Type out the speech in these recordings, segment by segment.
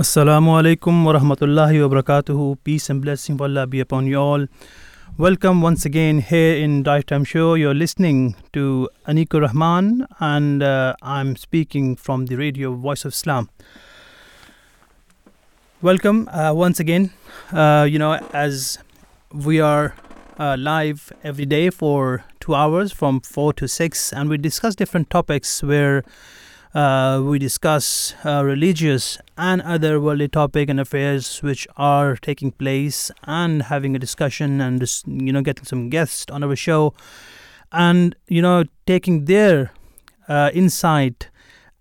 Assalamu alaikum wa rahmatullahi wa barakatuhu. Peace and blessing of Allah be upon you all. Welcome once again here in Drive Time Show. You're listening to Aneeq ur Rehman, and uh, I'm speaking from the radio Voice of Islam. Welcome uh, once again. Uh, you know, as we are uh, live every day for two hours from four to six, and we discuss different topics where uh, we discuss uh, religious and other worldly topic and affairs which are taking place and having a discussion and just, you know getting some guests on our show and you know taking their uh, insight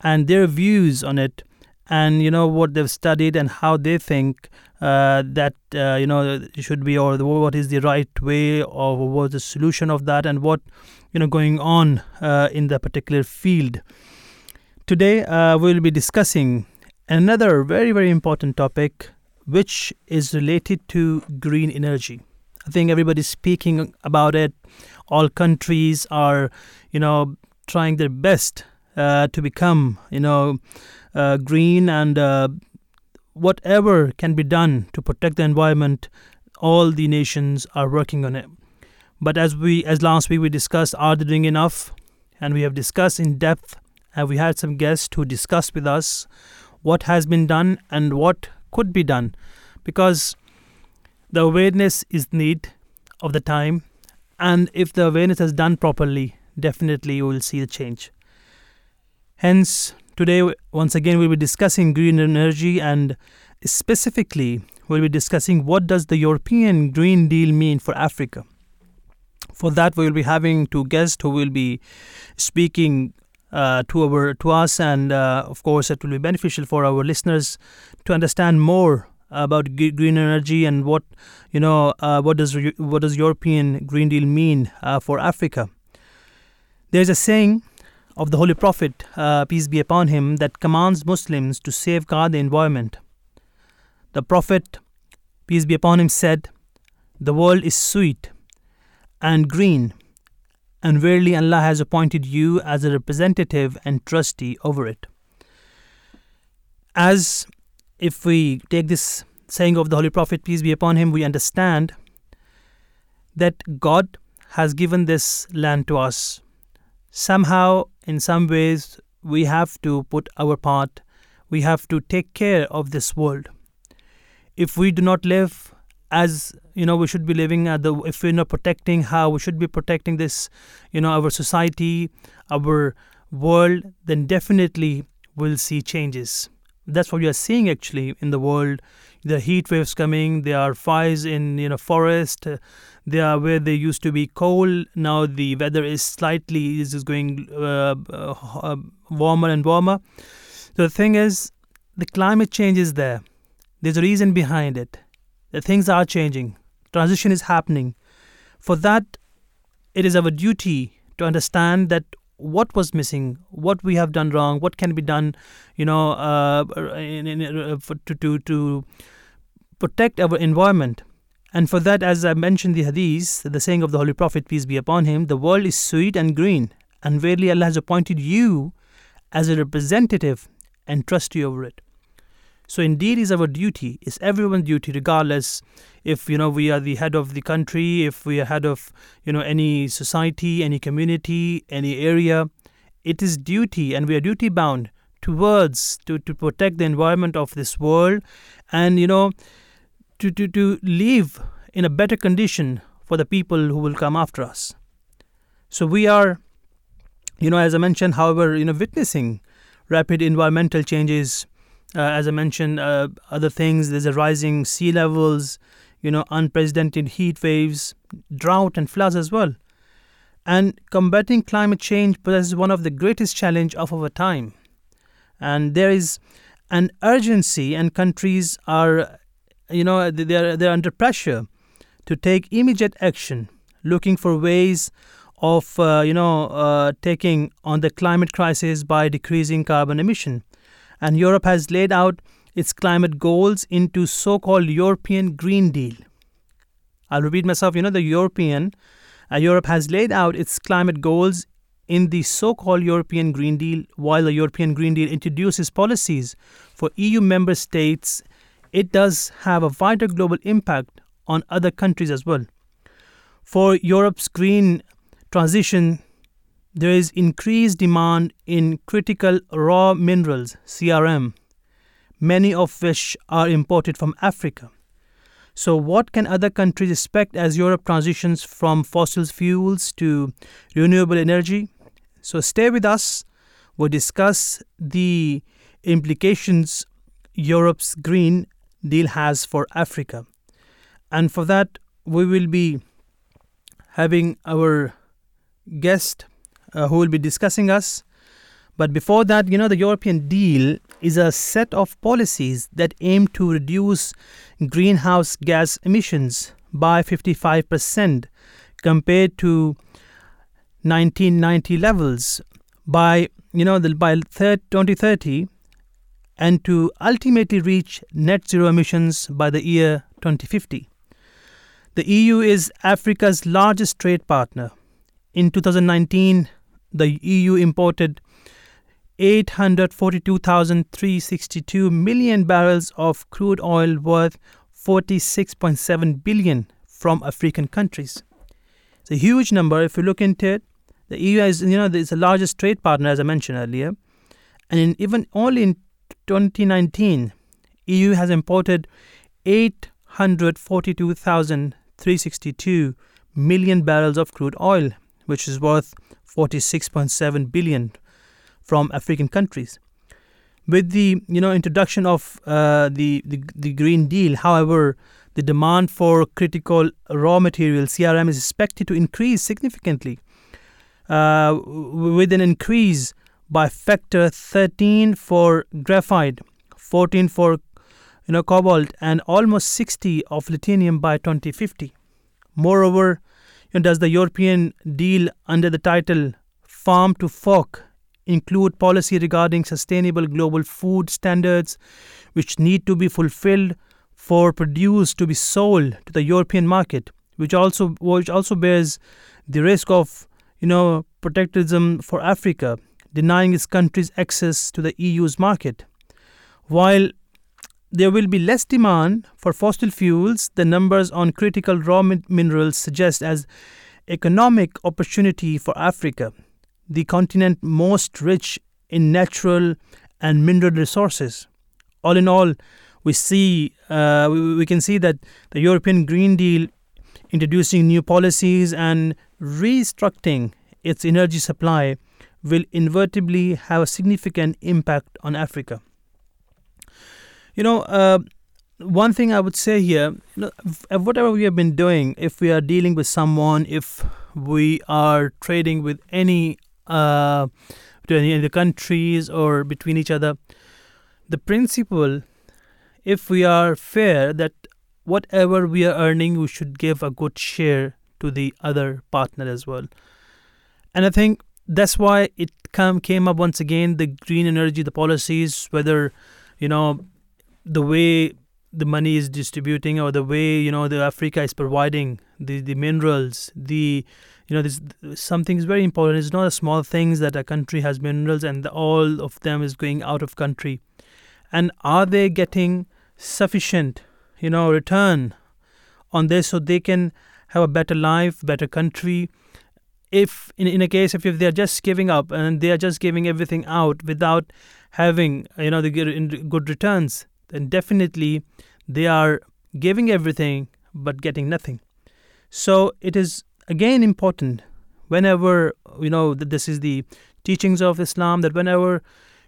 and their views on it and you know what they've studied and how they think uh, that uh, you know should be or the, what is the right way or what the solution of that and what you know going on uh, in the particular field Today, uh, we'll be discussing another very, very important topic, which is related to green energy. I think everybody's speaking about it. All countries are, you know, trying their best uh, to become, you know, uh, green and uh, whatever can be done to protect the environment. All the nations are working on it. But as we, as last week we discussed, are they doing enough? And we have discussed in depth and we had some guests who discussed with us what has been done and what could be done? Because the awareness is need of the time and if the awareness is done properly definitely you will see the change. Hence today once again we'll be discussing green energy and specifically we'll be discussing what does the european green deal mean for africa. For that we will be having two guests who will be speaking uh, to our to us, and uh, of course, it will be beneficial for our listeners to understand more about g- green energy and what you know uh, what does re- what does European Green Deal mean uh, for Africa. There's a saying of the Holy Prophet, uh, peace be upon him, that commands Muslims to safeguard the environment. The Prophet, peace be upon him, said, "The world is sweet and green." And verily Allah has appointed you as a representative and trustee over it. As if we take this saying of the Holy Prophet, peace be upon him, we understand that God has given this land to us. Somehow, in some ways, we have to put our part, we have to take care of this world. If we do not live as you know we should be living at the if we're not protecting how we should be protecting this you know our society our world then definitely we'll see changes. That's what we are seeing actually in the world. The heat waves coming there are fires in you know forest they are where they used to be cold. Now the weather is slightly is going uh, uh, warmer and warmer. So the thing is the climate change is there. There's a reason behind it that things are changing, transition is happening. For that, it is our duty to understand that what was missing, what we have done wrong, what can be done, you know, uh, in, in, uh, to, to, to protect our environment. And for that, as I mentioned the hadith, the saying of the Holy Prophet, peace be upon him, the world is sweet and green, and verily Allah has appointed you as a representative and trustee over it. So indeed is our duty, is everyone's duty, regardless if you know we are the head of the country, if we are head of you know any society, any community, any area. It is duty, and we are duty bound towards to, to protect the environment of this world, and you know to, to to live in a better condition for the people who will come after us. So we are, you know, as I mentioned, however, you know, witnessing rapid environmental changes uh, as I mentioned, uh, other things. There's a rising sea levels, you know, unprecedented heat waves, drought, and floods as well. And combating climate change possesses one of the greatest challenge of our time. And there is an urgency, and countries are, you know, they're they're under pressure to take immediate action, looking for ways of, uh, you know, uh, taking on the climate crisis by decreasing carbon emission and Europe has laid out its climate goals into so-called European Green Deal. I'll repeat myself, you know, the European uh, Europe has laid out its climate goals in the so-called European Green Deal, while the European Green Deal introduces policies for EU member states, it does have a wider global impact on other countries as well. For Europe's green transition, there is increased demand in critical raw minerals, CRM, many of which are imported from Africa. So, what can other countries expect as Europe transitions from fossil fuels to renewable energy? So, stay with us. We'll discuss the implications Europe's Green Deal has for Africa. And for that, we will be having our guest uh, who will be discussing us. But before that, you know, the European deal is a set of policies that aim to reduce greenhouse gas emissions by 55% compared to 1990 levels by you know the, by 2030 and to ultimately reach net zero emissions by the year 2050. The EU is Africa's largest trade partner. In 2019, the EU imported 842,362 million barrels of crude oil worth 46.7 billion from African countries. It's a huge number if you look into it. The EU is, you know, is the largest trade partner, as I mentioned earlier, and in, even only in 2019, EU has imported 842,362 million barrels of crude oil, which is worth 46.7 billion from African countries. With the you know introduction of uh, the, the the Green Deal, however, the demand for critical raw material CRM is expected to increase significantly, uh, with an increase by factor 13 for graphite, 14 for you know cobalt, and almost 60 of lithium by 2050. Moreover, know, does the European deal under the title Farm to Fork include policy regarding sustainable global food standards which need to be fulfilled for produce to be sold to the European market, which also which also bears the risk of you know protectionism for Africa, denying its countries access to the EU's market. While there will be less demand for fossil fuels, the numbers on critical raw minerals suggest as economic opportunity for Africa the continent most rich in natural and mineral resources. All in all, we see uh, we, we can see that the European Green Deal introducing new policies and restructuring its energy supply will inevitably have a significant impact on Africa. You know, uh, one thing I would say here, you know, whatever we have been doing, if we are dealing with someone, if we are trading with any uh, between the countries or between each other. The principle, if we are fair, that whatever we are earning, we should give a good share to the other partner as well. And I think that's why it come came up once again the green energy, the policies, whether you know the way the money is distributing or the way you know the Africa is providing the the minerals, the you know this something is very important. It's not a small things that a country has minerals and all of them is going out of country. And are they getting sufficient you know return on this so they can have a better life better country? If in, in a case if, if they're just giving up and they are just giving everything out without having you know the good returns then definitely they are giving everything but getting nothing so it is again important whenever you know that this is the teachings of Islam that whenever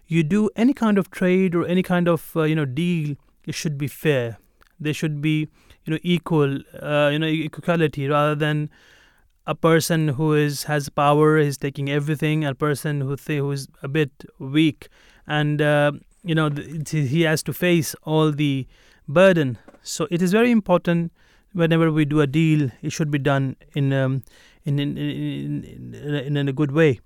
you do any kind of trade or any kind of uh, you know deal, it should be fair. There should be you know equal uh, you know equality rather than a person who is has power is taking everything. A person who th- who is a bit weak and uh, you know th- he has to face all the burden. So it is very important whenever we do a deal, it should be done in um, in, in, in, in, in a good way.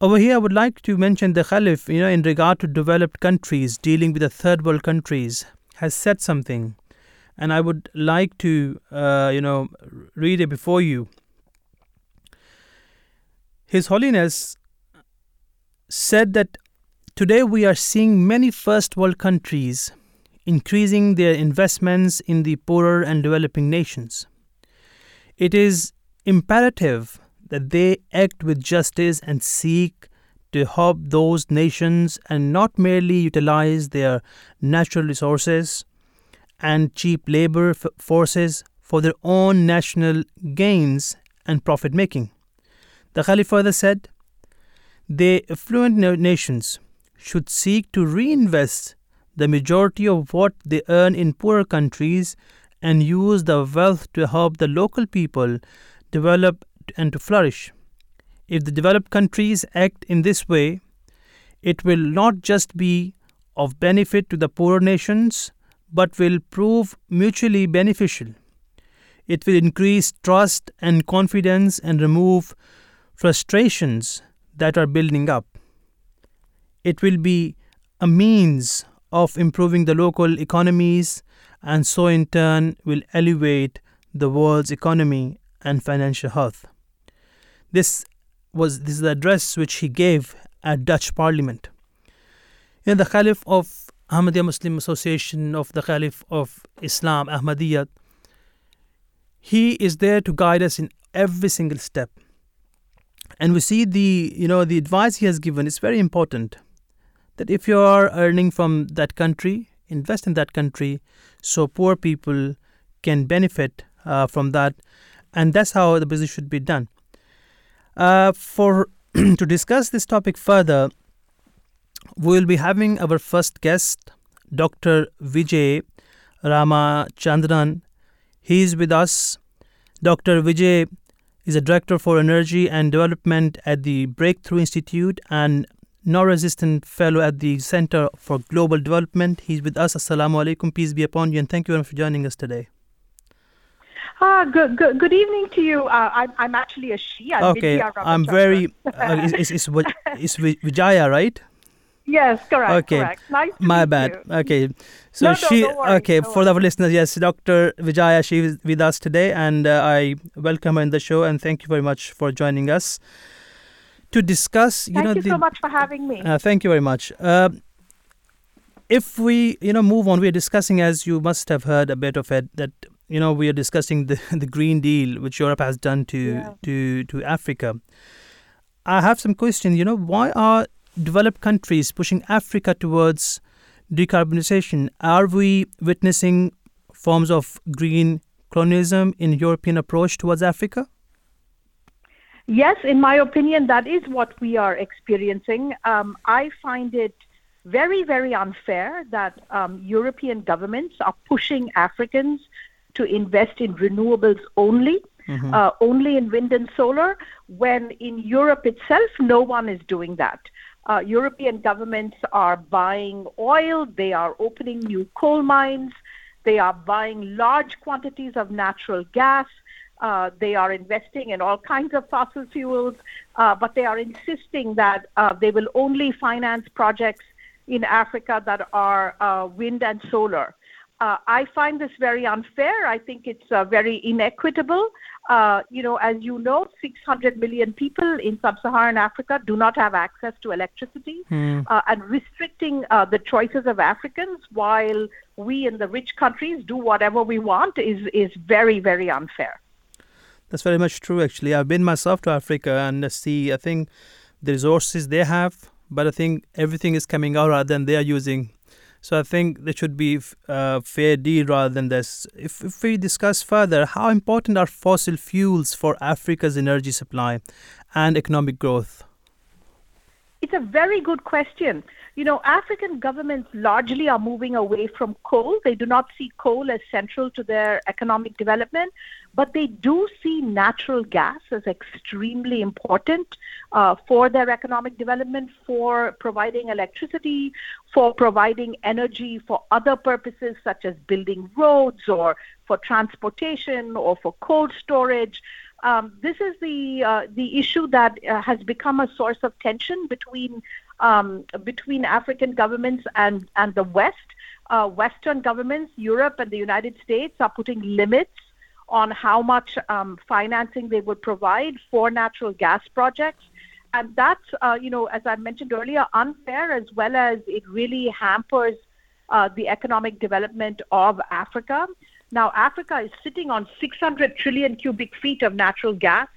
Over here, I would like to mention the Khalif, you know, in regard to developed countries dealing with the third world countries, has said something, and I would like to, uh, you know, read it before you. His Holiness said that today we are seeing many first world countries increasing their investments in the poorer and developing nations. It is imperative that they act with justice and seek to help those nations and not merely utilize their natural resources and cheap labor f- forces for their own national gains and profit making. The further said, The affluent nations should seek to reinvest the majority of what they earn in poorer countries and use the wealth to help the local people develop and to flourish. If the developed countries act in this way, it will not just be of benefit to the poorer nations, but will prove mutually beneficial. It will increase trust and confidence and remove frustrations that are building up. It will be a means of improving the local economies and so in turn will elevate the world's economy and financial health. This was this is the address which he gave at Dutch Parliament. In the Caliph of Ahmadiyya Muslim Association of the Caliph of Islam, Ahmadiyya, he is there to guide us in every single step. And we see the you know the advice he has given is very important. That if you are earning from that country, invest in that country, so poor people can benefit uh, from that, and that's how the business should be done. Uh, for to discuss this topic further, we will be having our first guest, Dr. Vijay Ramachandran. He is with us. Dr. Vijay is a director for energy and development at the Breakthrough Institute and non-resident fellow at the Center for Global Development. He's with us. Assalamu alaikum. Peace be upon you, and thank you for joining us today. Ah, good, good, good evening to you. Uh, I'm, I'm actually a Shia. Okay, I'm very. Uh, it's, it's, it's, Vijaya, right? Yes, correct. Okay, correct. Nice my bad. You. Okay, so no, she. No, worry, okay, for our listeners, yes, Dr. Vijaya, she is with us today, and uh, I welcome her in the show, and thank you very much for joining us to discuss. You thank know, you the, so much for having me. Uh, thank you very much. Uh, if we, you know, move on, we are discussing, as you must have heard a bit of it, that you know we are discussing the the Green Deal which Europe has done to yeah. to to Africa. I have some questions. You know, why are developed countries pushing Africa towards decarbonization? Are we witnessing forms of green colonialism in European approach towards Africa? Yes, in my opinion, that is what we are experiencing. Um, I find it very, very unfair that um, European governments are pushing Africans to invest in renewables only, mm-hmm. uh, only in wind and solar, when in Europe itself, no one is doing that. Uh, European governments are buying oil, they are opening new coal mines, they are buying large quantities of natural gas. Uh, they are investing in all kinds of fossil fuels, uh, but they are insisting that uh, they will only finance projects in Africa that are uh, wind and solar. Uh, I find this very unfair. I think it's uh, very inequitable. Uh, you know, as you know, 600 million people in sub-Saharan Africa do not have access to electricity, mm. and restricting uh, the choices of Africans while we in the rich countries do whatever we want is is very very unfair. That's very much true. Actually, I've been myself to Africa and see. I think the resources they have, but I think everything is coming out rather than they are using so I think there should be a uh, fair deal rather than this. If, if we discuss further, how important are fossil fuels for Africa's energy supply and economic growth? It's a very good question. You know, African governments largely are moving away from coal. They do not see coal as central to their economic development, but they do see natural gas as extremely important uh, for their economic development, for providing electricity, for providing energy for other purposes such as building roads or for transportation or for cold storage. Um, this is the uh, the issue that uh, has become a source of tension between um, between African governments and and the West. Uh, Western governments, Europe and the United States, are putting limits on how much um, financing they would provide for natural gas projects. and that's, uh, you know, as I mentioned earlier, unfair as well as it really hampers uh, the economic development of Africa. Now, Africa is sitting on 600 trillion cubic feet of natural gas.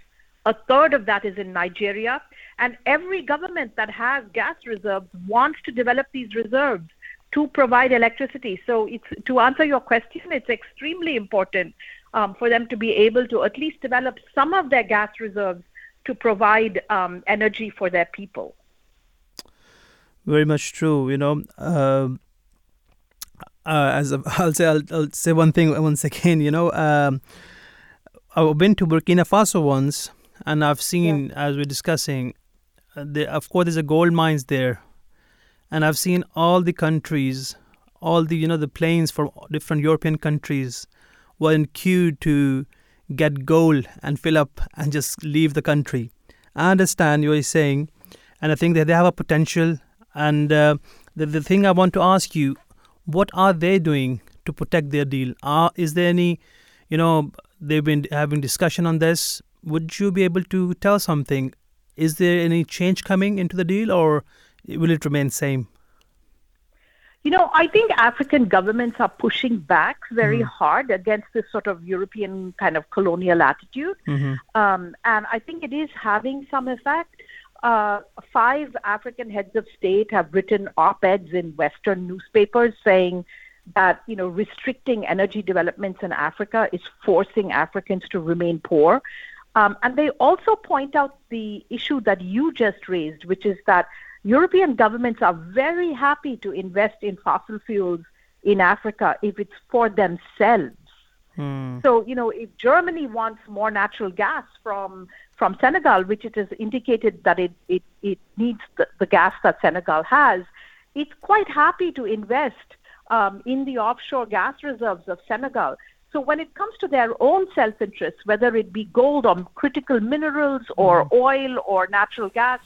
A third of that is in Nigeria. And every government that has gas reserves wants to develop these reserves to provide electricity. So, to answer your question, it's extremely important um, for them to be able to at least develop some of their gas reserves to provide um, energy for their people. Very much true. You know, uh, uh, as a, I'll say, I'll, I'll, say one thing once again. You know, um, I've been to Burkina Faso once, and I've seen, yeah. as we're discussing, uh, the, of course, there's a gold mines there, and I've seen all the countries, all the you know the planes from different European countries were in queue to get gold and fill up and just leave the country. I understand what you are saying, and I think that they have a potential. And uh, the, the thing I want to ask you, what are they doing to protect their deal? Are, is there any, you know, they've been having discussion on this. Would you be able to tell something? Is there any change coming into the deal or will it remain same? You know, I think African governments are pushing back very mm. hard against this sort of European kind of colonial attitude. Mm-hmm. Um, and I think it is having some effect. Uh, five African heads of state have written op eds in Western newspapers saying that, you know, restricting energy developments in Africa is forcing Africans to remain poor. Um, and they also point out the issue that you just raised, which is that European governments are very happy to invest in fossil fuels in Africa if it's for themselves. Hmm. So, you know, if Germany wants more natural gas from from Senegal, which it has indicated that it, it, it needs the, the gas that Senegal has, it's quite happy to invest um, in the offshore gas reserves of Senegal. So when it comes to their own self-interest, whether it be gold or critical minerals or mm. oil or natural gas,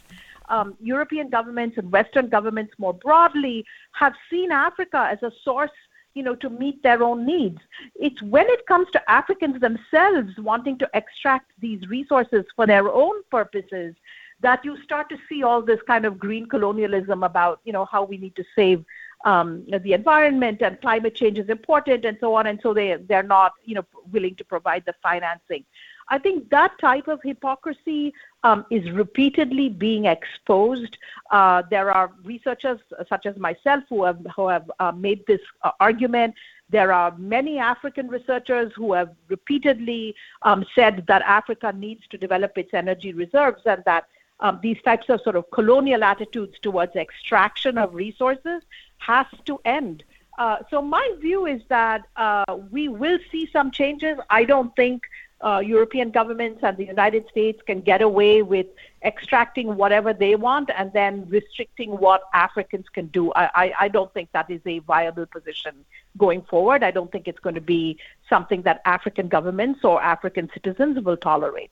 um, European governments and Western governments more broadly have seen Africa as a source you know, to meet their own needs. It's when it comes to Africans themselves wanting to extract these resources for their own purposes that you start to see all this kind of green colonialism about, you know, how we need to save um, the environment and climate change is important and so on. And so they, they're not, you know, willing to provide the financing. I think that type of hypocrisy um, is repeatedly being exposed. Uh, there are researchers such as myself who have, who have uh, made this uh, argument. There are many African researchers who have repeatedly um, said that Africa needs to develop its energy reserves and that um, these types of sort of colonial attitudes towards extraction of resources has to end. Uh, so my view is that uh, we will see some changes. I don't think uh, European governments and the United States can get away with extracting whatever they want and then restricting what Africans can do. I, I, I, don't think that is a viable position going forward. I don't think it's going to be something that African governments or African citizens will tolerate.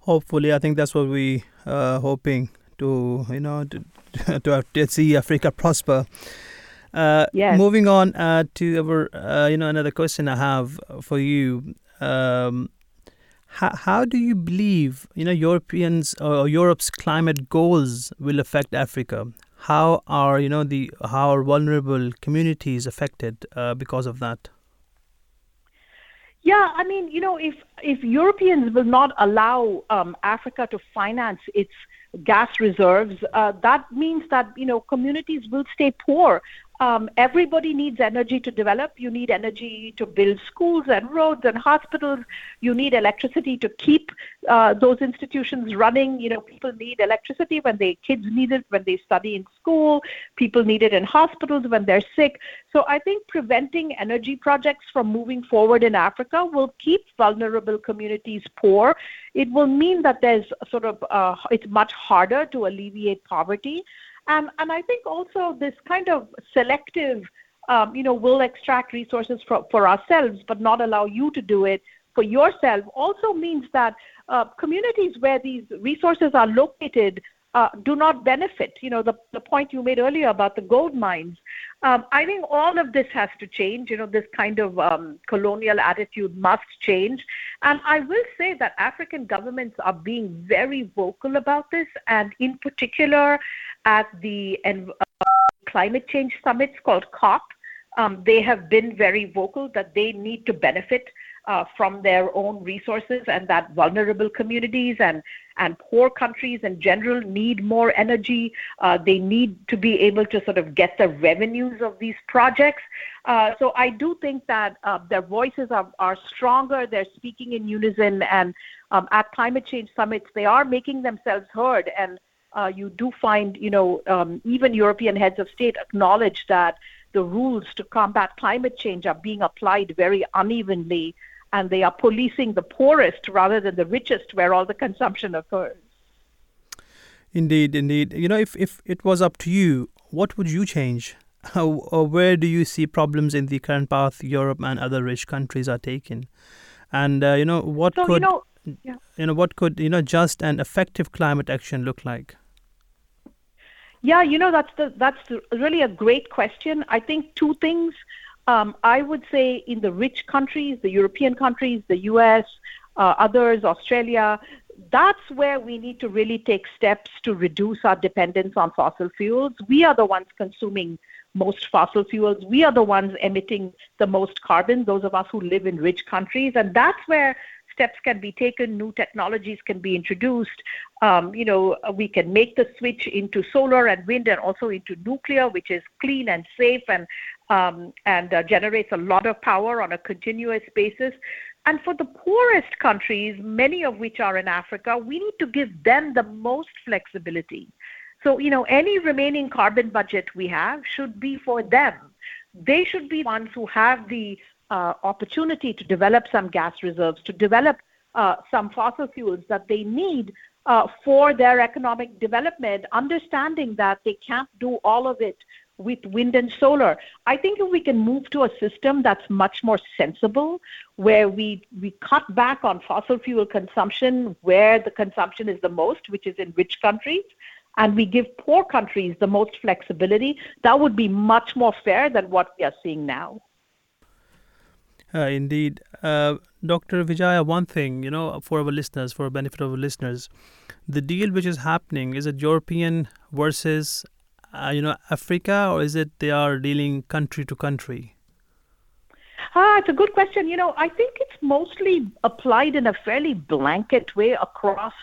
Hopefully, I think that's what we are uh, hoping to, you know, to, to, to see Africa prosper. Uh, yes. Moving on uh, to our, uh, you know, another question I have for you um, how, how do you believe you know Europeans or Europe's climate goals will affect Africa? How are you know the how are vulnerable communities affected uh, because of that? Yeah, I mean, you know, if if Europeans will not allow um, Africa to finance its gas reserves, uh, that means that you know communities will stay poor um, everybody needs energy to develop. You need energy to build schools and roads and hospitals. You need electricity to keep uh, those institutions running. You know, people need electricity when they kids need it when they study in school. People need it in hospitals when they're sick. So I think preventing energy projects from moving forward in Africa will keep vulnerable communities poor. It will mean that there's sort of uh, it's much harder to alleviate poverty. And, and I think also this kind of selective, um, you know, we'll extract resources for, for ourselves, but not allow you to do it for yourself also means that uh, communities where these resources are located uh, do not benefit. You know, the, the point you made earlier about the gold mines. Um, I think all of this has to change. You know, this kind of um, colonial attitude must change. And I will say that African governments are being very vocal about this, and in particular at the uh, climate change summits called COP. Um, they have been very vocal that they need to benefit uh, from their own resources and that vulnerable communities and, and poor countries in general need more energy. Uh, they need to be able to sort of get the revenues of these projects. Uh, so I do think that uh, their voices are, are stronger. They're speaking in unison. And um, at climate change summits, they are making themselves heard. And uh, you do find, you know, um, even European heads of state acknowledge that the rules to combat climate change are being applied very unevenly and they are policing the poorest rather than the richest where all the consumption occurs. Indeed, indeed. You know, if, if it was up to you, what would you change? or where do you see problems in the current path Europe and other rich countries are taking? And, uh, you know, what so, could. You know, yeah. you know what could you know just and effective climate action look like yeah you know that's the that's really a great question i think two things um, I would say in the rich countries, the European countries, the US, uh, others, Australia, that's where we need to really take steps to reduce our dependence on fossil fuels. We are the ones consuming most fossil fuels. We are the ones emitting the most carbon, those of us who live in rich countries. And that's where steps can be taken, new technologies can be introduced. Um, you know, we can make the switch into solar and wind and also into nuclear, which is clean and safe and um, and uh, generates a lot of power on a continuous basis. And for the poorest countries, many of which are in Africa, we need to give them the most flexibility. So, you know, any remaining carbon budget we have should be for them. They should be ones who have the uh, opportunity to develop some gas reserves, to develop uh, some fossil fuels that they need uh, for their economic development, understanding that they can't do all of it with wind and solar. I think if we can move to a system that's much more sensible, where we, we cut back on fossil fuel consumption where the consumption is the most, which is in rich countries, and we give poor countries the most flexibility, that would be much more fair than what we are seeing now. Uh, indeed. Uh, Dr. Vijaya, one thing, you know, for our listeners, for the benefit of our listeners, the deal which is happening is it European versus uh, you know, Africa, or is it they are dealing country to country? Ah, it's a good question. You know, I think it's mostly applied in a fairly blanket way across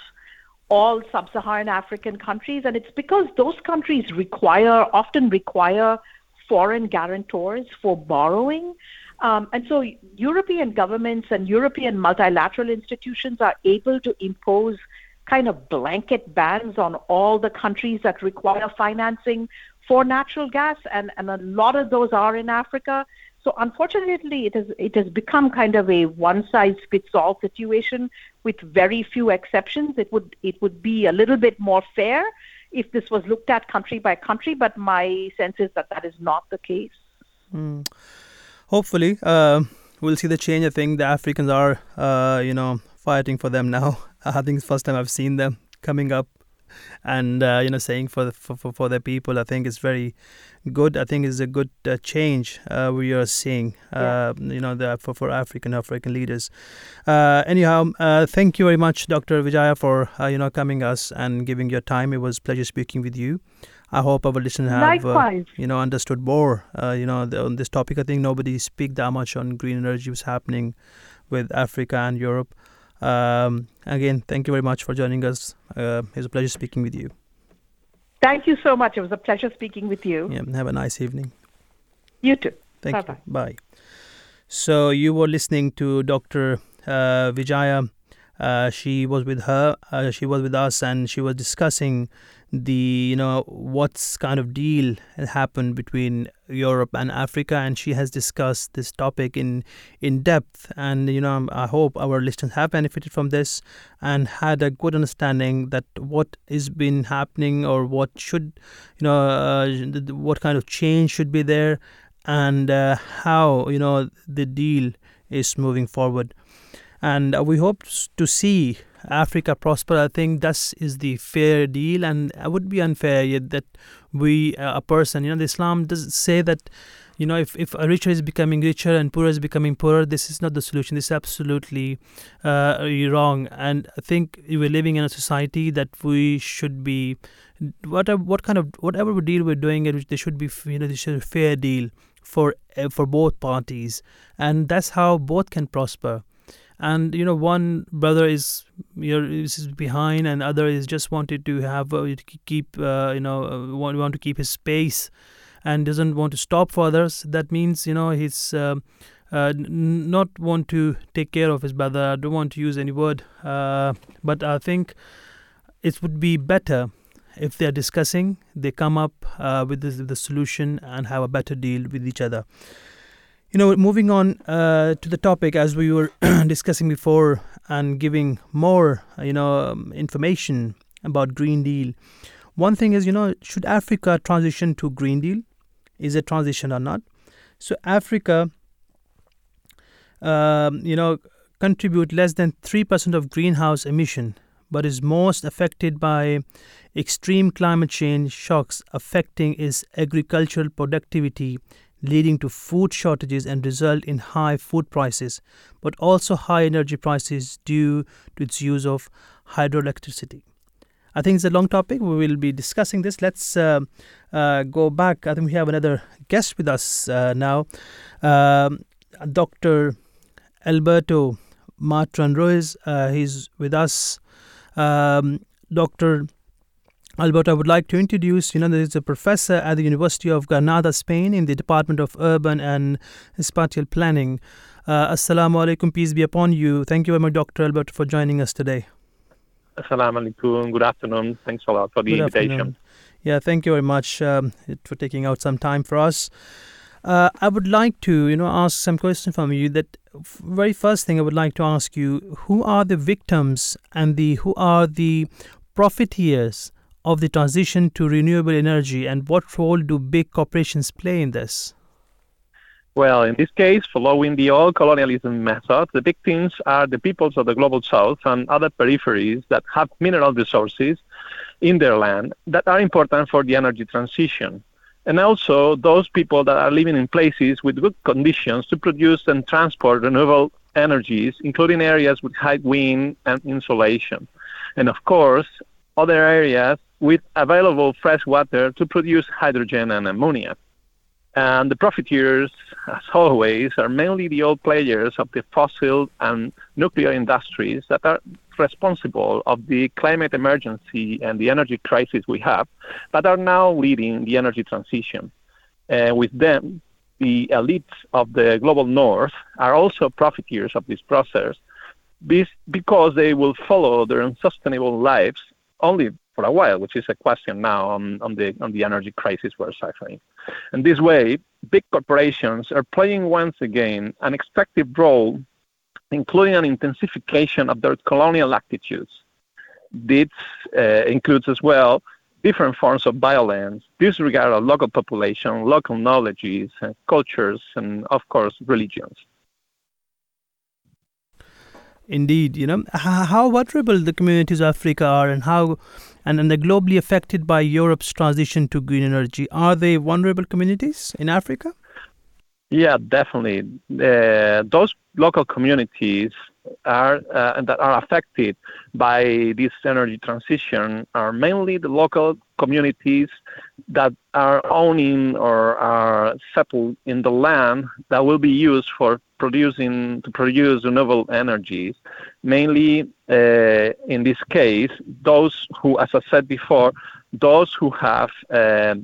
all sub-Saharan African countries, and it's because those countries require often require foreign guarantors for borrowing. Um, and so European governments and European multilateral institutions are able to impose kind of blanket bans on all the countries that require financing for natural gas, and, and a lot of those are in Africa. So unfortunately, it has it has become kind of a one size fits all situation with very few exceptions. It would it would be a little bit more fair if this was looked at country by country, but my sense is that that is not the case. Mm. Hopefully, uh, we'll see the change. I think the Africans are, uh, you know, fighting for them now. I think it's the first time I've seen them coming up and uh, you know saying for, the, for for their people. I think it's very good. I think it's a good uh, change uh, we are seeing. Yeah. Uh, you know, the, for for African African leaders. Uh, anyhow, uh, thank you very much, Dr. Vijaya, for you know coming us and giving your time. It was pleasure speaking with you. I hope our listeners have you know understood more. uh, you know the, on this topic. I think nobody speak that much on green energy was happening with Africa and Europe. Um, again, thank you very much for joining us. Uh, it was a pleasure speaking with you. Thank you so much. It was a pleasure speaking with you. Yeah, have a nice evening. You too. Thank Bye-bye. you. Bye. So you were listening to Dr. Uh, Vijaya. Uh, she was with her. Uh, she was with us, and she was discussing the you know what's kind of deal happened between Europe and Africa and she has discussed this topic in in depth. And you know I hope our listeners have benefited from this and had a good understanding that what is been happening or what should you know uh, what kind of change should be there and uh, how you know the deal is moving forward. And we hope to see Africa prosper, I think that is the fair deal, and it would be unfair yet that we, uh, a person, you know, the Islam does say that, you know, if, if a richer is becoming richer and poorer is becoming poorer, this is not the solution. This is absolutely uh, wrong. And I think we're living in a society that we should be, whatever, what kind of, whatever deal we're doing, it there should be, you know, there should be a fair deal for uh, for both parties, and that's how both can prosper and you know one brother is you know, is behind and other is just wanted to have uh, keep uh, you know uh, want, want to keep his space and doesn't want to stop for others. That means you know he's uh, uh, not want to take care of his brother. I don't want to use any word. Uh, but i think it would be better if they are discussing they come up with the, the solution and have a better deal with each other you know, moving on uh, to the topic as we were discussing before and giving more, you know, um, information about Green Deal. One thing is, you know, should Africa transition to Green Deal? Is it transition or not? So Africa, um, you know, contribute less than three percent of greenhouse emission, but is most affected by extreme climate change shocks affecting its agricultural productivity leading to food shortages and result in high food prices, but also high energy prices due to its use of hydroelectricity. I think it's a long topic. We will be discussing this. Let's uh, uh, go back. I think we have another guest with us uh, now, um, Dr. Alberto Matarán Ruiz. Uh, he's with us. Um, Dr. Albert, I would like to introduce, you know, there is a professor at the University of Granada, Spain, in the Department of Urban and Spatial Planning. Uh, Assalamu alaikum, peace be upon you. Thank you very much, Dr. Albert, for joining us today. Assalamu alaikum, good afternoon. Thanks a lot for the good invitation. Afternoon. Yeah, thank you very much um, for taking out some time for us. Uh, I would like to, you know, ask some questions from you. That very first thing I would like to ask you: Who are the victims and the who are the profiteers of the transition to renewable energy and what role do big corporations play in this? Well, in this case, following the old colonialism method, the victims are the peoples of the global south and other peripheries that have mineral resources in their land that are important for the energy transition. And also those people that are living in places with good conditions to produce and transport renewable energies, including areas with high wind and insolation. And of course, other areas with available fresh water to produce hydrogen and ammonia. And the profiteers, as always, are mainly the old players of the fossil and nuclear industries that are responsible of the climate emergency and the energy crisis we have, but are now leading the energy transition. Uh, with them, the elites of the global north are also profiteers of this process because they will follow their unsustainable lives only for a while, which is a question now on, on the on the energy crisis we're suffering. And this way, big corporations are playing once again an expected role, including an intensification of their colonial attitudes. This uh, includes as well different forms of violence, disregard of local population, local knowledges, and cultures, and of course religions. Indeed, you know how vulnerable the communities of Africa are, and how and, and they're globally affected by Europe's transition to green energy. Are they vulnerable communities in Africa? Yeah, definitely. Uh, those local communities are uh, that are affected by this energy transition are mainly the local communities that are owning or are settled in the land that will be used for producing to produce renewable energies. Mainly, uh, in this case, those who, as I said before, those who have, uh,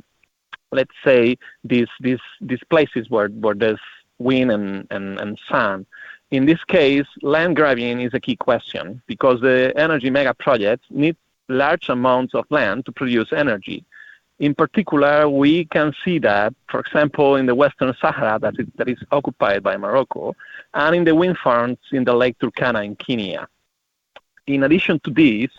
let's say, these these these places where where there's wind and, and, and sun. In this case, land grabbing is a key question because the energy mega projects need large amounts of land to produce energy. In particular, we can see that, for example, in the Western Sahara that is, that is occupied by Morocco, and in the wind farms in the Lake Turkana in Kenya. In addition to this,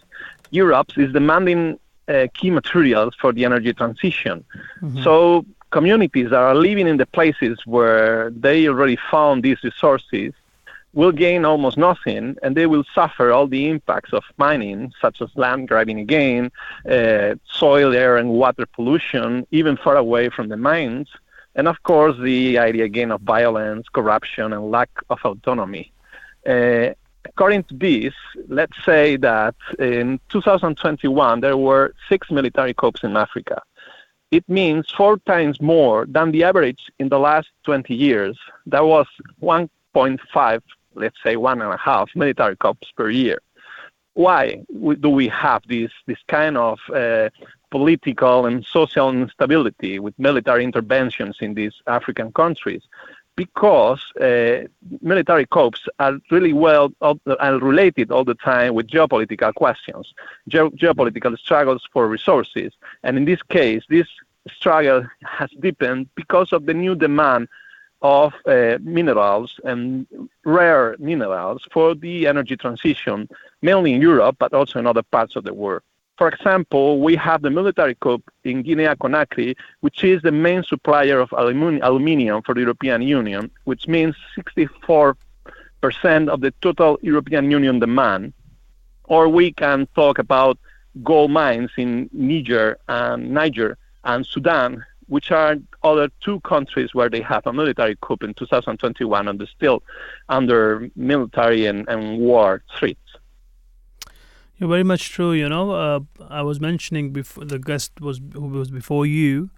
Europe is demanding uh, key materials for the energy transition. Mm-hmm. So communities are living in the places where they already found these resources will gain almost nothing, and they will suffer all the impacts of mining, such as land grabbing again, uh, soil, air, and water pollution, even far away from the mines, and of course the idea again of violence, corruption, and lack of autonomy. Uh, according to this, let's say that in 2021 there were six military coups in Africa. It means four times more than the average in the last 20 years. That was 1.5 let's say one and a half military coups per year. Why do we have this this kind of uh, political and social instability with military interventions in these African countries? Because uh, military coups are really well are related all the time with geopolitical questions, Ge- geopolitical struggles for resources, and in this case, this struggle has deepened because of the new demand of uh, minerals and rare minerals for the energy transition, mainly in Europe, but also in other parts of the world. For example, we have the military coup in Guinea-Conakry, which is the main supplier of aluminium for the European Union, which means 64% of the total European Union demand. Or we can talk about gold mines in Niger and Niger and Sudan, which are other two countries where they have a military coup in 2021 and they're still under military and, and war threats. Very much true. You know, uh, I was mentioning before the guest was who was before you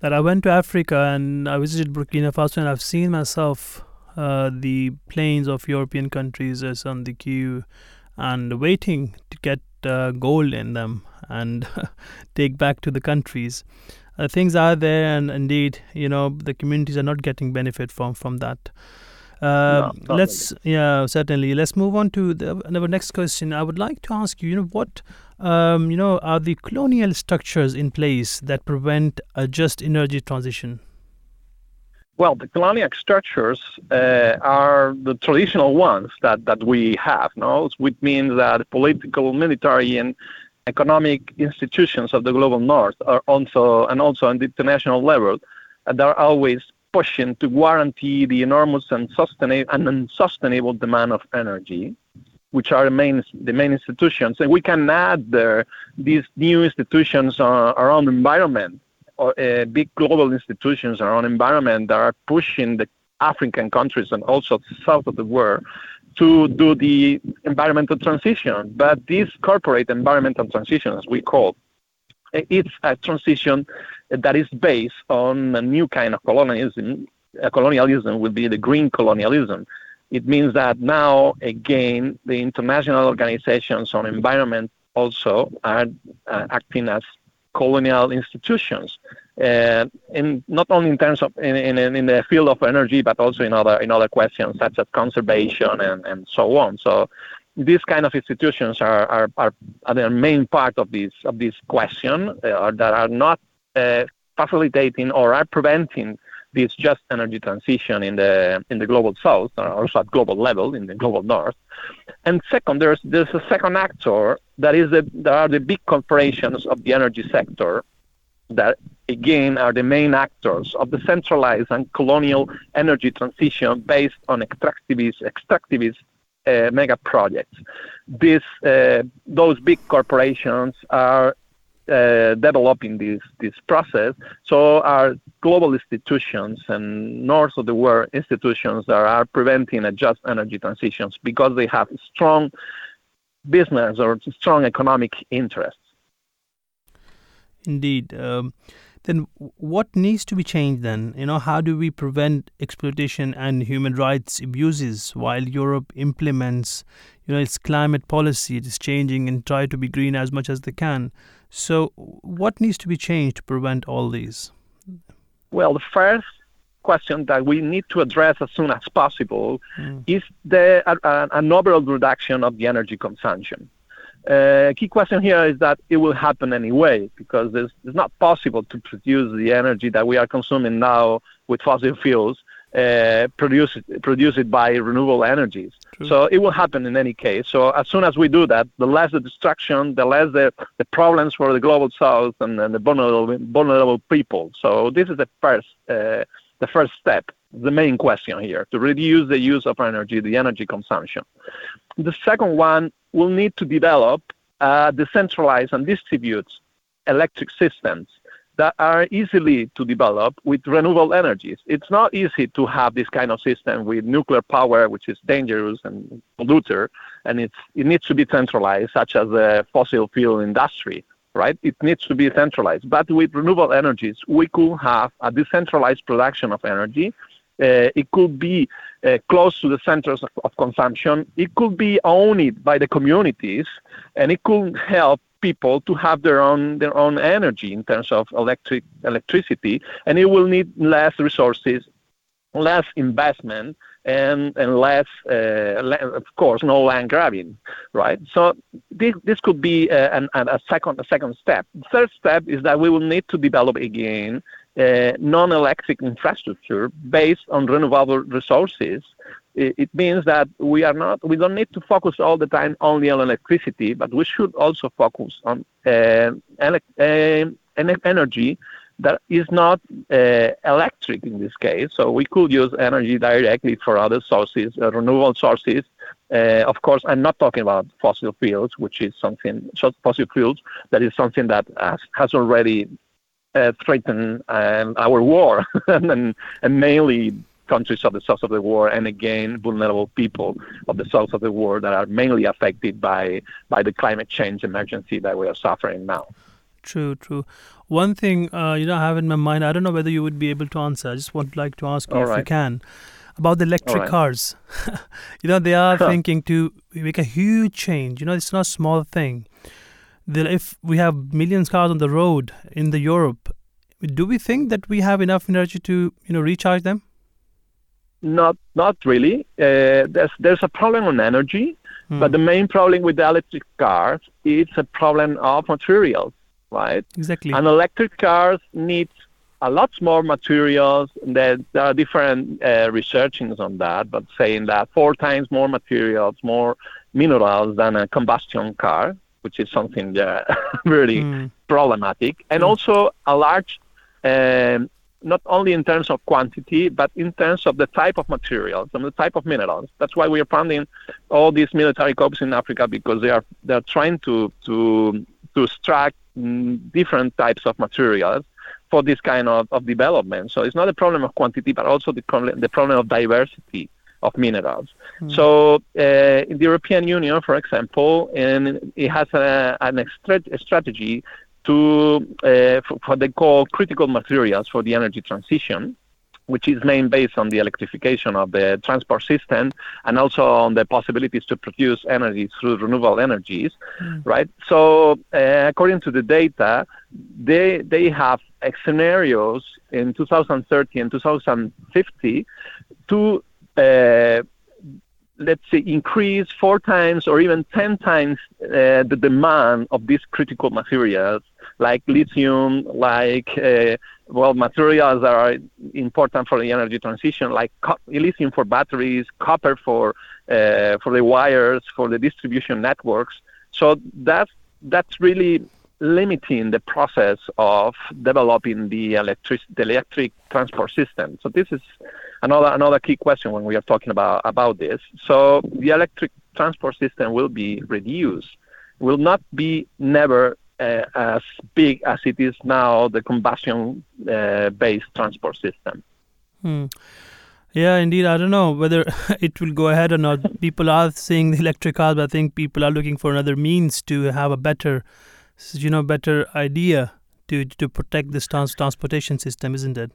that I went to Africa and I visited Burkina Faso and I've seen myself uh, the planes of European countries as on the queue and waiting to get uh, gold in them and take back to the countries uh, things are there, and indeed, you know, the communities are not getting benefit from from that. Uh, no, let's really. yeah certainly let's move on to the, our next question. I would like to ask you, you know, what um, you know are the colonial structures in place that prevent a just energy transition? Well, the colonial structures uh, are the traditional ones that, that we have, no? which means that political, military, and economic institutions of the global north are also and also on the international level and are always pushing to guarantee the enormous and sustainable and unsustainable demand of energy, which are the main the main institutions. And we can add there these new institutions uh, around environment or uh, big global institutions around environment that are pushing the African countries and also south of the world to do the environmental transition. But this corporate environmental transition, as we call, it's a transition that is based on a new kind of colonialism. Colonialism will be the green colonialism. It means that now, again, the international organizations on environment also are uh, acting as colonial institutions uh, in not only in terms of in, in, in the field of energy, but also in other in other questions such as conservation and, and so on. So these kind of institutions are are, are, are the main part of this of this question uh, that are not uh, facilitating or are preventing this just energy transition in the in the global south or also at global level in the global north. And second, there's there's a second actor that is the there are the big corporations of the energy sector that again are the main actors of the centralized and colonial energy transition based on extractivist, extractivist uh, mega projects. This, uh, those big corporations are uh, developing this this process. So are global institutions and north of the world institutions that are preventing a just energy transitions because they have strong business or strong economic interests. Indeed. Um, then what needs to be changed then? You know, how do we prevent exploitation and human rights abuses while Europe implements, you know, its climate policy, it is changing and try to be green as much as they can. So what needs to be changed to prevent all these? Well, the first question that we need to address as soon as possible mm. is the uh, an overall reduction of the energy consumption. Uh, key question here is that it will happen anyway because it's, it's not possible to produce the energy that we are consuming now with fossil fuels, uh, produce produce it by renewable energies. True. So it will happen in any case. So as soon as we do that, the less the destruction, the less the, the problems for the global south and, and the vulnerable vulnerable people. So this is the first uh, the first step the main question here to reduce the use of energy, the energy consumption. The second one will need to develop uh, decentralized and distribute electric systems that are easily to develop with renewable energies. It's not easy to have this kind of system with nuclear power, which is dangerous and polluter, and it needs to be centralized, such as the fossil fuel industry, right? It needs to be centralized. But with renewable energies, we could have a decentralized production of energy uh, it could be uh, close to the centers of, consumption. It could be owned by the communities, and it could help people to have their own their own energy in terms of electric electricity, and it will need less resources, less investment, and and less, uh, of course, no land grabbing, right? So this this could be a, uh, an, a second a second step. The third step is that we will need to develop again uh, non-electric infrastructure based on renewable resources, it, it, means that we are not we don't need to focus all the time only on electricity, but we should also focus on uh, ele- uh, energy that is not uh, electric in this case. So we could use energy directly for other sources, uh, renewable sources. Uh, of course, I'm not talking about fossil fuels, which is something fossil fuels that is something that has, has already uh, threaten um, our war and, and mainly countries of the south of the war and again vulnerable people of the south of the war that are mainly affected by by the climate change emergency that we are suffering now. True true. One thing uh, you know i have in my mind i don't know whether you would be able to answer. I just would like to ask you All if right. you can about the electric right. cars. You know they are thinking to make a huge change. You know it's not a small thing if we have millions of cars on the road in the Europe, do we think that we have enough energy to you know recharge them? Not not really. Uh, there's there's a problem on energy, hmm. but the main problem with the electric cars is a problem of materials, right? Exactly. And electric cars need a lot more materials. There, there are different uh, researchings on that, but saying that four times more materials, more minerals than a combustion car which is something uh, really mm. problematic, and mm. also a large, um, not only in terms of quantity, but in terms of the type of materials and the type of minerals. That's why we are funding all these military corps in Africa because they are they are trying to to to extract mm, different types of materials for this kind of, of development. So it's not a problem of quantity, but also the the problem of diversity of minerals. Mm. So uh, in the European Union, for example, and it has a, an extra strategy to uh, for, what they call critical materials for the energy transition which is main based on the electrification of the transport system and also on the possibilities to produce energy through renewable energies, mm. right? So uh, according to the data, they they have scenarios in 2030 and 2050 to let's say, increase four times or even 10 times uh, the demand of these critical materials like lithium, like, uh, well, materials that are important for the energy transition, like co- lithium for batteries, copper for, uh, for the wires, for the distribution networks. So that's, that's really limiting the process of developing the electric the electric transport system. So this is another another key question when we are talking about about this. So the electric transport system will be reduced, will not be never uh, as big as it is now the combustion uh, based transport system. Hmm. Yeah, indeed. I don't know whether it will go ahead or not. People are seeing the electric cars, but I think people are looking for another means to have a better you know better idea to to protect this trans- transportation system, isn't it?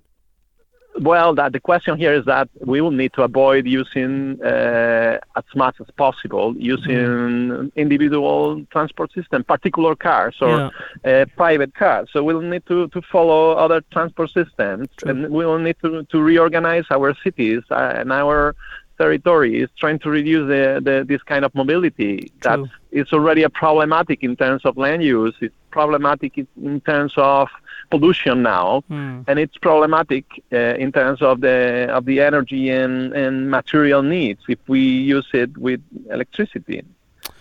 Well, that the question here is that we will need to avoid using uh, as much as possible using mm. individual transport system, particular cars or yeah. uh, private cars. So we'll need to, to follow other transport systems, True. and we will need to, to reorganize our cities uh, and our territory is trying to reduce the, the, this kind of mobility. That is already a problematic in terms of land use. It's problematic in terms of pollution now, mm. and it's problematic uh, in terms of the of the energy and, and material needs if we use it with electricity.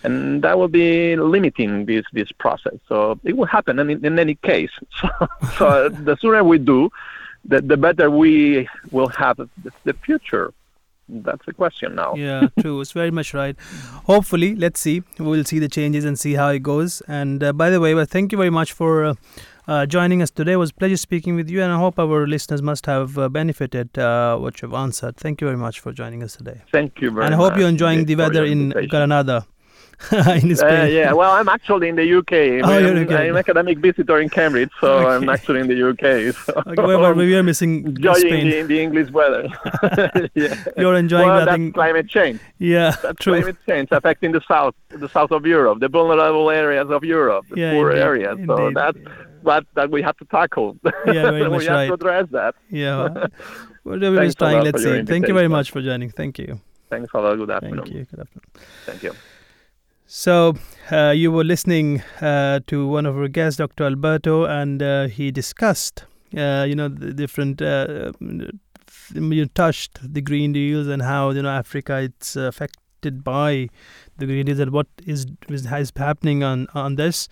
And that will be limiting this, this process. So it will happen in, in any case. So, so the sooner we do, the, the better we will have the, the future. That's the question now. Yeah, true. It's very much right. Hopefully, let's see. We'll see the changes and see how it goes. And uh, by the way, well, thank you very much for uh, uh, joining us today. It was a pleasure speaking with you, and I hope our listeners must have uh, benefited uh, what you've answered. Thank you very much for joining us today. Thank you very and I much. hope you're enjoying the weather in. Granada. in Uh, yeah, well, I'm actually in the UK. Oh, I'm, in. I'm an academic visitor in Cambridge, so I'm actually in the UK. So Okay, well, well, we are missing enjoying Spain. the, the English weather. yeah. You're enjoying well, nothing. that's climate change. Yeah, That's true. climate change affecting the south, the south of Europe, the vulnerable areas of Europe, the Yeah, poor indeed, areas. So indeed. that's what that we have to tackle. Yeah, very we much have right. to address that. Yeah. Whatever is trying, let's see. Thank you very much for joining. Thank you. Thanks a lot. Good afternoon. Thank you. Good afternoon. Thank you. So, uh, you were listening uh, to one of our guests, Dr. Alberto, and uh, he discussed, uh, you know, the different. Uh, you touched the green deals and how you know Africa it's affected by the green deals and what is is, is happening on on this.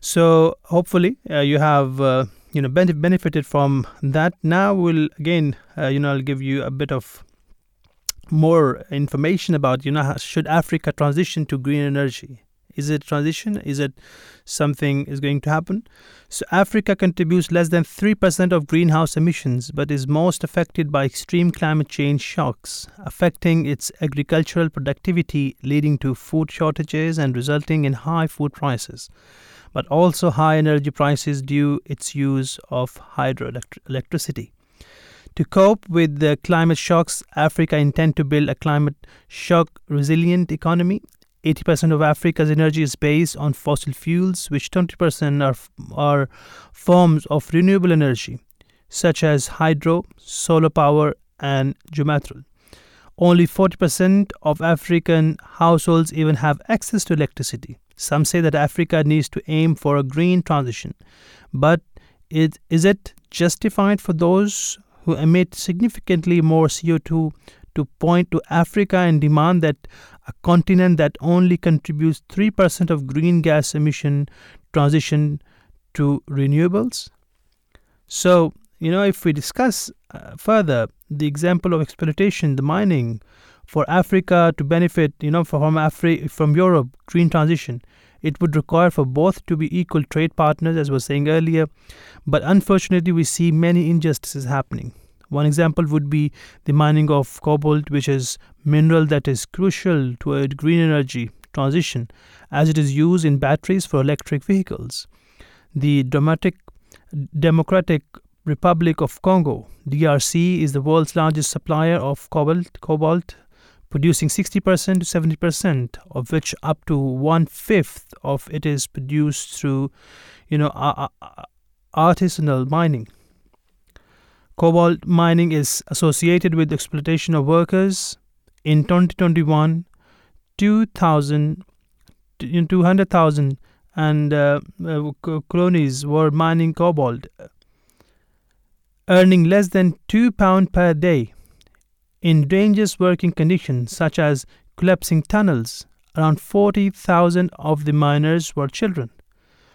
So hopefully uh, you have uh, you know benefited from that. Now we'll again uh, you know I'll give you a bit of more information about you know should Africa transition to green energy? Is it transition? Is it something is going to happen? So Africa contributes less than 3% of greenhouse emissions but is most affected by extreme climate change shocks affecting its agricultural productivity leading to food shortages and resulting in high food prices but also high energy prices due its use of hydroelectricity. To cope with the climate shocks, Africa intend to build a climate shock resilient economy. 80% of Africa's energy is based on fossil fuels, which 20% are, are forms of renewable energy, such as hydro, solar power, and geothermal. Only 40% of African households even have access to electricity. Some say that Africa needs to aim for a green transition, but it, is it justified for those who emit significantly more CO2 to point to Africa and demand that a continent that only contributes 3% of green gas emission transition to renewables? So, you know, if we discuss uh, further the example of exploitation, the mining for Africa to benefit, you know, from Afri- from Europe, green transition, it would require for both to be equal trade partners, as I was saying earlier. But unfortunately, we see many injustices happening. One example would be the mining of cobalt, which is mineral that is crucial to a green energy transition, as it is used in batteries for electric vehicles. The Democratic, Democratic Republic of Congo (DRC) is the world's largest supplier of cobalt, cobalt producing 60% to 70% of which up to one fifth of it is produced through you know artisanal mining. Cobalt mining is associated with exploitation of workers. In 2021 2000 in 200,000 and uh, uh, co- Congolese were mining cobalt earning less than 2 pound per day in dangerous working conditions such as collapsing tunnels. Around 40,000 of the miners were children.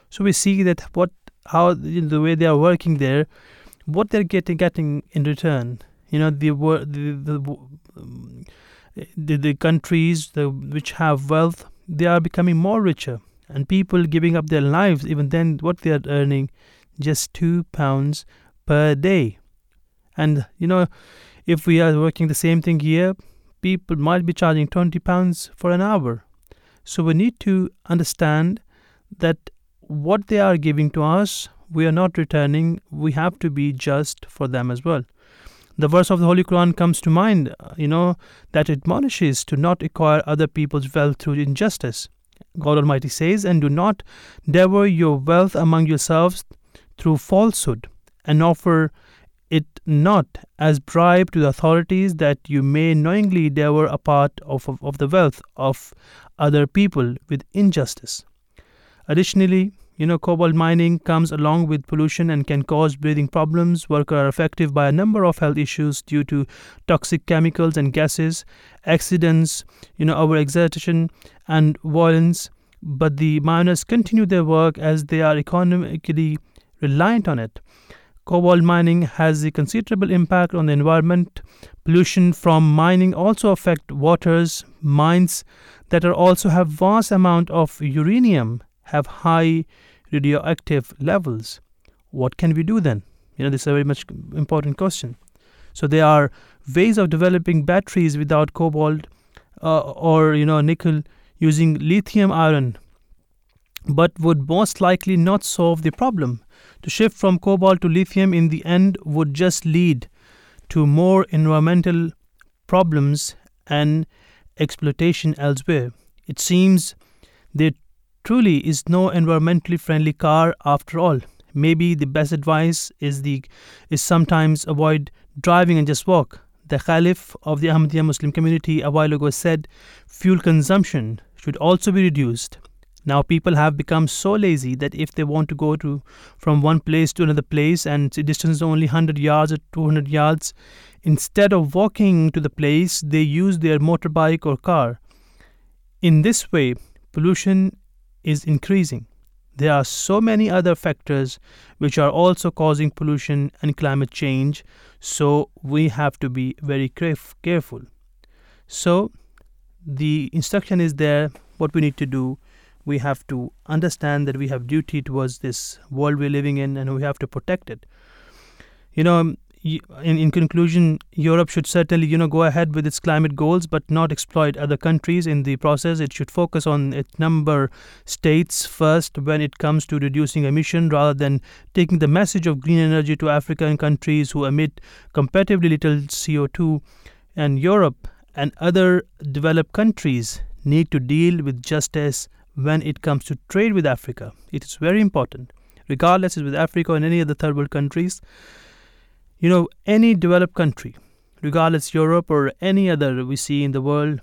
So we see that what how the way they are working there, what they're getting getting in return. You know the the the, um, the, the countries the, which have wealth, they are becoming more richer, and people giving up their lives. Even then, what they are earning, just two pounds per day, and you know if we are working the same thing here, people might be charging 20 pounds for an hour. So we need to understand that what they are giving to us, we are not returning. We have to be just for them as well. The verse of the Holy Quran comes to mind, uh, you know, that admonishes to not acquire other people's wealth through injustice. God Almighty says, And do not devour your wealth among yourselves through falsehood, and offer it not as bribe to the authorities that you may knowingly devour a part of, of, of the wealth of other people with injustice. Additionally, you know, cobalt mining comes along with pollution and can cause breathing problems. Workers are affected by a number of health issues due to toxic chemicals and gases, accidents, you know, overexertion and violence. But the miners continue their work as they are economically reliant on it. Cobalt mining has a considerable impact on the environment. Pollution from mining also affect waters. Mines that are also have vast amount of uranium have high radioactive levels. What can we do then? You know, this is a very much important question. So there are ways of developing batteries without cobalt uh, or you know nickel using lithium iron but would most likely not solve the problem. To shift from cobalt to lithium in the end would just lead to more environmental problems and exploitation elsewhere. It seems there truly is no environmentally friendly car after all. Maybe the best advice is the is sometimes avoid driving and just walk. The Caliph of the Ahmadiyya Muslim community a while ago said fuel consumption should also be reduced. Now people have become so lazy that if they want to go to from one place to another place and the distance is only 100 yards or 200 yards, instead of walking to the place, they use their motorbike or car. In this way, pollution is increasing. There are so many other factors which are also causing pollution and climate change, so we have to be very careful. So, the instruction is there what we need to do we have to understand that we have duty towards this world we're living in and we have to protect it. You know in, in conclusion europe should certainly you know go ahead with its climate goals but not exploit other countries in the process. It should focus on its number states first when it comes to reducing emission rather than taking the message of green energy to african countries who emit comparatively little co2 and europe and other developed countries need to deal with justice when it comes to trade with Africa. It is very important, regardless with Africa or any other third world countries. You know, any developed country, regardless Europe or any other we see in the world,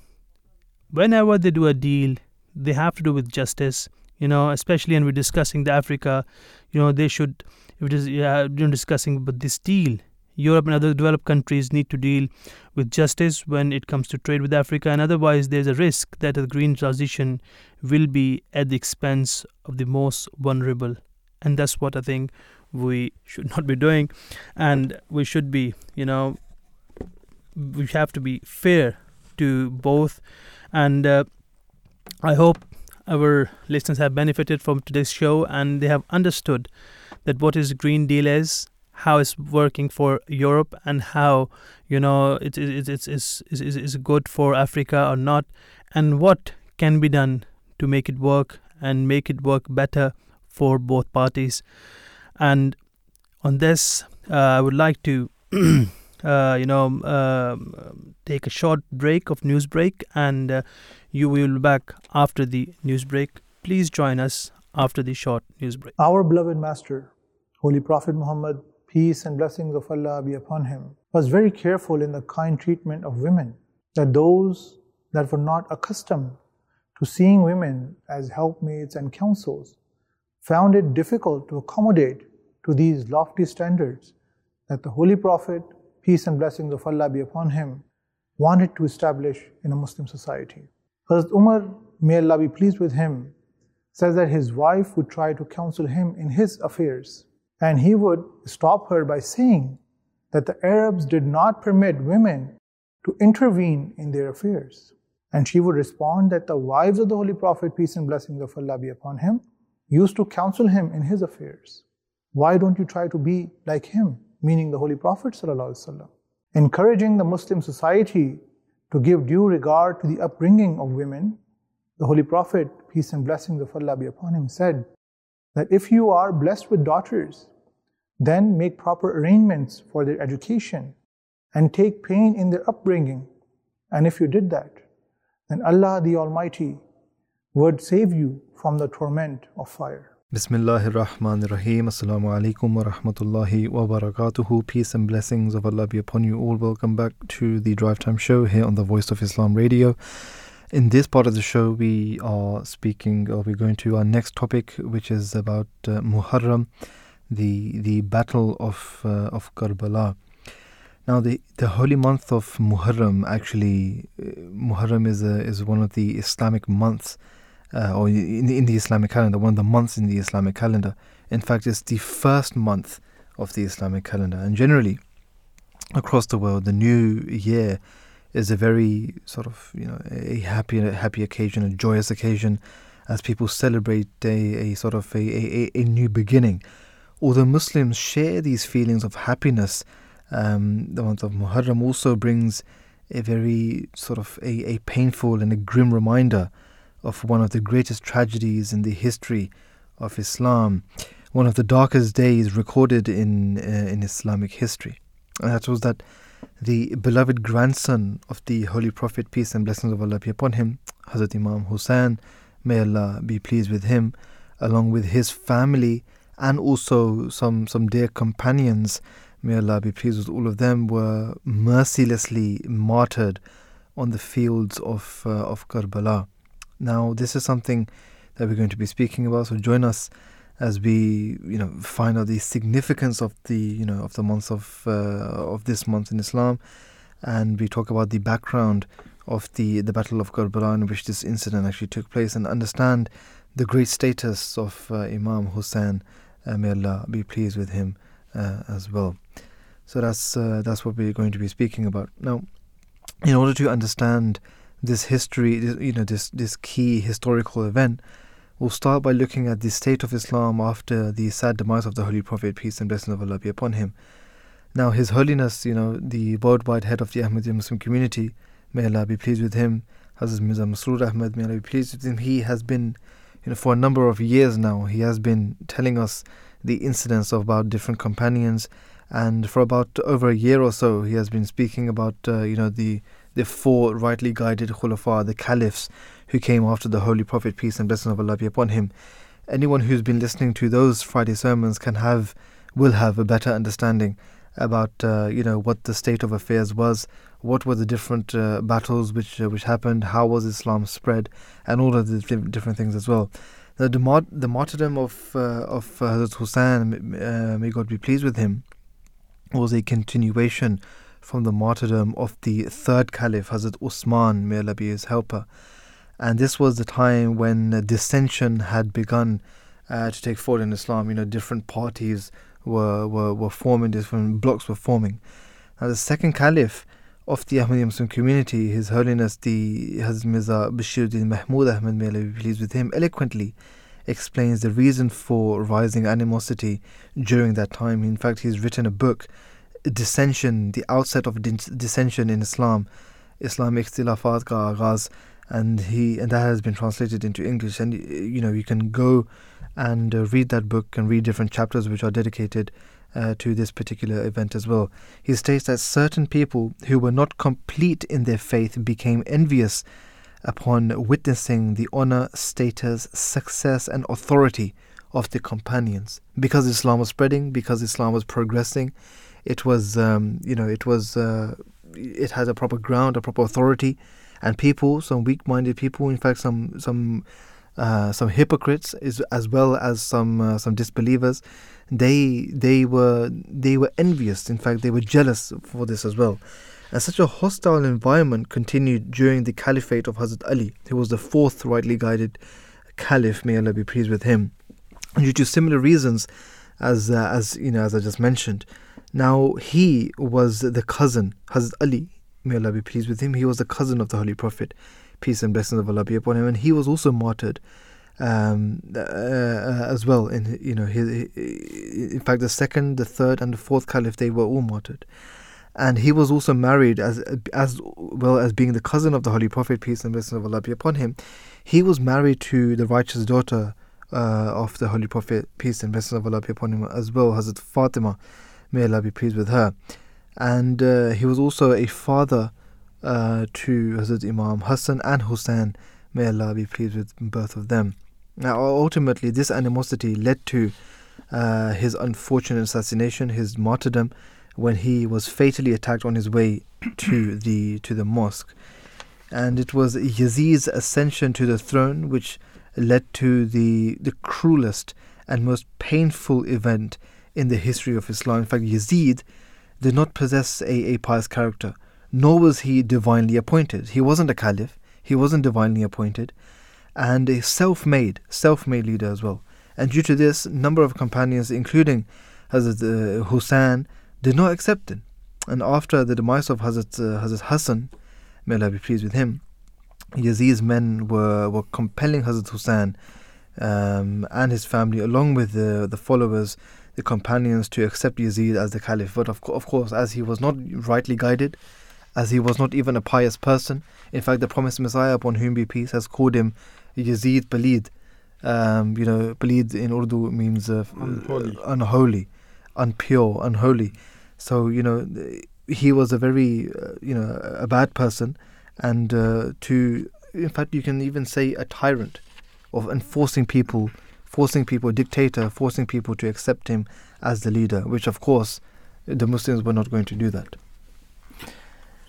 whenever they do a deal, they have to do with justice. You know, especially when we're discussing the Africa, you know, they should, if it is yeah, discussing about this deal, Europe and other developed countries need to deal with justice when it comes to trade with Africa, and otherwise, there's a risk that the green transition will be at the expense of the most vulnerable. And that's what I think we should not be doing. And we should be, you know, we have to be fair to both. And uh, I hope our listeners have benefited from today's show and they have understood that what is Green Deal is how it's working for Europe and how you know it it it's is is is good for Africa or not, and what can be done to make it work and make it work better for both parties. And on this, uh, I would like to. Uh, you know, um, take a short break of news break, and uh, you will be back after the news break. Please join us after the short news break. Our beloved Master, Holy Prophet Muhammad peace and blessings of Allah be upon him, was very careful in the kind treatment of women, that those that were not accustomed to seeing women as helpmates and counsels found it difficult to accommodate to these lofty standards that the Holy Prophet, peace and blessings of Allah be upon him, wanted to establish in a Muslim society. Hazrat Umar, may Allah be pleased with him, says that his wife would try to counsel him in his affairs. And he would stop her by saying that the Arabs did not permit women to intervene in their affairs. And she would respond that the wives of the Holy Prophet, peace and blessings of Allah be upon him, used to counsel him in his affairs. Why don't you try to be like him, meaning the Holy Prophet? Encouraging the Muslim society to give due regard to the upbringing of women, the Holy Prophet, peace and blessings of Allah be upon him, said that if you are blessed with daughters, then make proper arrangements for their education and take pain in their upbringing. And if you did that, then Allah the Almighty would save you from the torment of fire. Bismillahir Rahmanir Rahim. Assalamu alaikum wa rahmatullahi wa barakatuhu. Peace and blessings of Allah be upon you all. Welcome back to the Drive Time Show here on the Voice of Islam Radio. In this part of the show, we are speaking, or we're going to our next topic, which is about uh, Muharram the the battle of uh, of Karbala. Now the, the holy month of Muharram actually uh, Muharram is a, is one of the Islamic months uh, or in in the Islamic calendar one of the months in the Islamic calendar. In fact, it's the first month of the Islamic calendar. And generally, across the world, the new year is a very sort of you know a happy a happy occasion, a joyous occasion, as people celebrate a, a sort of a, a, a new beginning. Although Muslims share these feelings of happiness, um, the month of Muharram also brings a very sort of a, a painful and a grim reminder of one of the greatest tragedies in the history of Islam, one of the darkest days recorded in uh, in Islamic history. And that was that the beloved grandson of the Holy Prophet, peace and blessings of Allah be upon him, Hazrat Imam Hussein, may Allah be pleased with him, along with his family and also some some dear companions, may Allah be pleased with all of them, were mercilessly martyred on the fields of uh, of Karbala. Now, this is something that we're going to be speaking about. So join us as we, you know, find out the significance of the, you know, of the month of uh, of this month in Islam, and we talk about the background of the the Battle of Karbala in which this incident actually took place, and understand the great status of uh, Imam Hussein. Uh, may Allah be pleased with him as well. So that's uh, that's what we're going to be speaking about now. In order to understand this history, you know, this this key historical event, we'll start by looking at the state of Islam after the sad demise of the Holy Prophet, peace and blessings of Allah be upon him. Now, His Holiness, you know, the worldwide head of the Ahmadiyya Muslim community, may Allah be pleased with him, Hazrat Mirza Masroor Ahmad, may Allah be pleased with him. He has been, you know, for a number of years now, he has been telling us the incidents of about different companions, and for about over a year or so, he has been speaking about, uh, you know, the the four rightly guided khulafa, the caliphs who came after the Holy Prophet, peace and blessings of Allah be upon him. Anyone who's been listening to those Friday sermons can have, will have a better understanding about, uh, you know, what the state of affairs was, what were the different uh, battles which uh, which happened, how was Islam spread, and all of the different things as well. The, the, martyrdom of uh, of Hazrat Hussein, uh, may God be pleased with him, was a continuation from the martyrdom of the third caliph, Hazrat Usman, may Allah be his helper. And this was the time when dissension had begun uh, to take forward in Islam. You know, different parties were, were, were forming, different blocks were forming. Now, the second caliph of the Ahmadiyya Muslim community, His Holiness the Hazrat Mirza Bashiruddin Mahmud Ahmad, may Allah be pleased with him, eloquently explains the reason for rising animosity during that time. In fact, he's written a book dissension, the outset of dissension in Islam, Islamic Ikhtilafat ka agaz, and he and that has been translated into English. And you know you can go and uh, read that book and read different chapters which are dedicated uh, to this particular event as well. He states that certain people who were not complete in their faith became envious upon witnessing the honor, status, success, and authority of the companions because Islam was spreading, because Islam was progressing it was, um, you know, it was, uh, it had a proper ground, a proper authority, and people, some weak-minded people, in fact, some some uh, some hypocrites, as well as some uh, some disbelievers, they they were they were envious. In fact, they were jealous for this as well. And such a hostile environment continued during the caliphate of Hazrat Ali, who was the fourth rightly guided caliph. May Allah be pleased with him. Due to similar reasons, as uh, as you know, as I just mentioned, now, he was the cousin, Hazrat Ali, may Allah be pleased with him, he was the cousin of the Holy Prophet, peace and blessings of Allah be upon him, and he was also martyred. Um, uh, uh, as well, in you know, his, in fact, the second, the third, and the fourth caliph they were all martyred, and he was also married as as well as being the cousin of the Holy Prophet, peace and blessings of Allah be upon him. He was married to the righteous daughter uh, of the Holy Prophet, peace and blessings of Allah be upon him, as well, Hazrat Fatima May Allah be pleased with her. And uh, he was also a father uh, to Hazrat Imam Hassan and Hussein. May Allah be pleased with both of them. Now, ultimately, this animosity led to uh, his unfortunate assassination, his martyrdom, when he was fatally attacked on his way to the to the mosque. And it was Yazid's ascension to the throne which led to the the cruelest and most painful event in the history of Islam. In fact, Yazid did not possess a, a pious character, nor was he divinely appointed. He wasn't a caliph, he wasn't divinely appointed, and a self made, self made leader as well. And due to this, a number of companions, including Hazrat uh, Hussein did not accept it. And after the demise of Hazrat, uh, Hazrat Hassan, may Allah be pleased with him, Yazid's men were, were compelling Hazrat Hussein um, and his family, along with the, the followers, the companions, to accept Yazid as the caliph. But of, co- of course, as he was not rightly guided, as he was not even a pious person, in fact, the promised Messiah, upon whom be peace, has called him Yazid Paleed. Um, you know, Paleed in Urdu means uh, Unholy. unholy, unpure, unholy. So you know, he was a very uh, you know a bad person, and uh, to in fact you can even say a tyrant of enforcing people, forcing people, a dictator, forcing people to accept him as the leader. Which of course, the Muslims were not going to do that.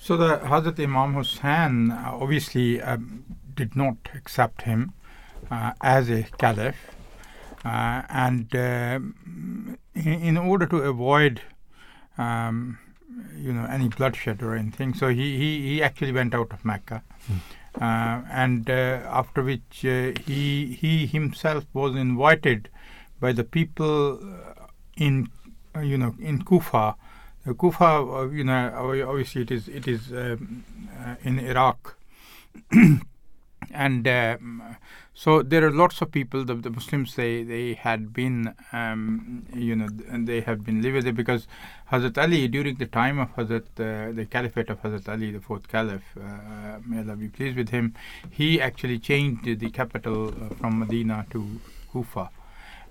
So the Hazrat Imam Hussain uh, obviously um, did not accept him uh, as a caliph, uh, and um in, in order to avoid, um, you know, any bloodshed or anything, so he, he, he actually went out of Mecca, uh, and uh, after which uh, he he himself was invited by the people uh, in uh, you know in Kufa. Uh, Kufa, uh, you know, obviously it is it is um, uh, in Iraq, and um, so there are lots of people. The, the Muslims they they had been um, you know they have been living there because Hazrat Ali during the time of Hazrat uh, the Caliphate of Hazrat Ali, the fourth Caliph, uh, may Allah be pleased with him, he actually changed the capital uh, from Medina to Kufa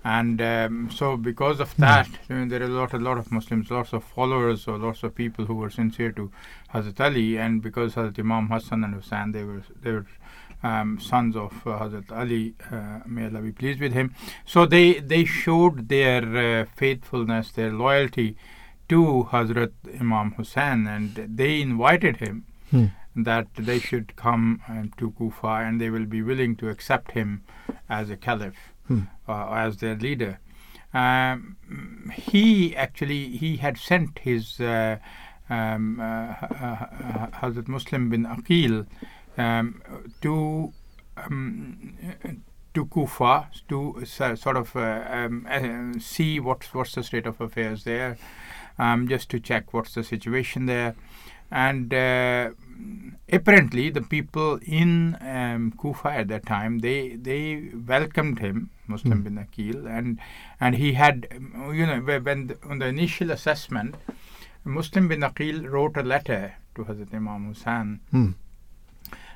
and um, so because of that I mean, there are a lot a lot of Muslims lots of followers or lots of people who were sincere to Hazrat Ali. And because Hazrat Imam Hassan and Hussein they were they were um, sons of uh, Hazrat Ali uh, may Allah be pleased with him. So they they showed their uh, faithfulness their loyalty to Hazrat Imam Hussein. And they invited him Hmm. that they should come um, to Kufa and they will be willing to accept him as a caliph Hmm. uh, as their leader. Um, he actually he had sent his uh, um, uh, uh, Hazrat Muslim bin Aqil um, to um, to Kufa to so- sort of uh, um, uh, see what's what's the state of affairs there, um, just to check what's the situation there, and uh, apparently the people in um, Kufa at that time they they welcomed him Muslim bin Aqil and and he had you know when the, on the initial assessment Muslim bin Aqil wrote a letter to Hazrat Imam Hussain Hmm.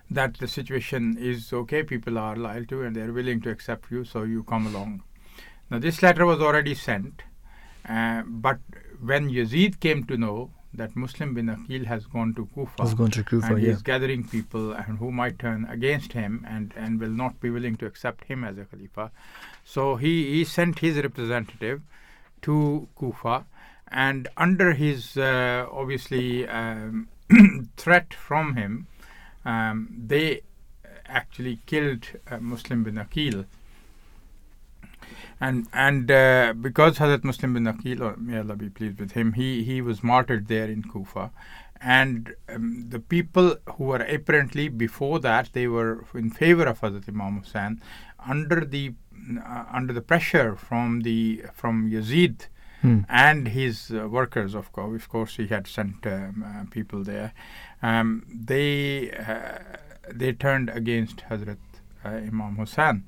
that the situation is okay people are loyal to and they're willing to accept you so you come along now this letter was already sent uh, but when Yazid came to know that Muslim bin Aqil has gone to Kufa Has gone to Kufa, and yeah. he's gathering people and who might turn against him and, and will not be willing to accept him as a Khalifa. So he, he sent his representative to Kufa and under his uh, obviously um, threat from him, um, they actually killed uh, Muslim bin Aqil. And and uh, because Hazrat Muslim bin Aqil, may Allah be pleased with him, he, he was martyred there in Kufa. And um, the people who were apparently before that they were in favor of Hazrat Imam Hussain, under the uh, under the pressure from the from Yazid Hmm. and his uh, workers, of course, of course, he had sent um, uh, people there. Um, they uh, they turned against Hazrat uh, Imam Hussain.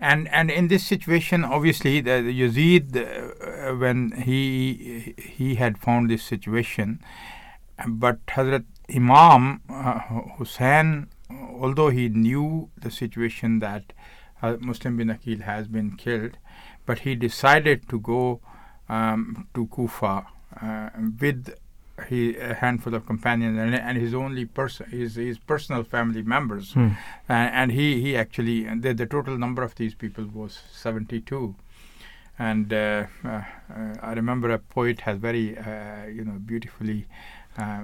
And and in this situation, obviously, the, the Yazid, uh, when he he had found this situation, but Hazrat Imam uh, Hussain, although he knew the situation that uh, Muslim bin Aqil has been killed, but he decided to go um, to Kufa uh, with he, a handful of companions and, and his only person, his, his personal family members, Hmm. uh, and he he actually the, the total number of these people was seventy two. And uh, uh, uh, I remember a poet has very, uh, you know, beautifully uh,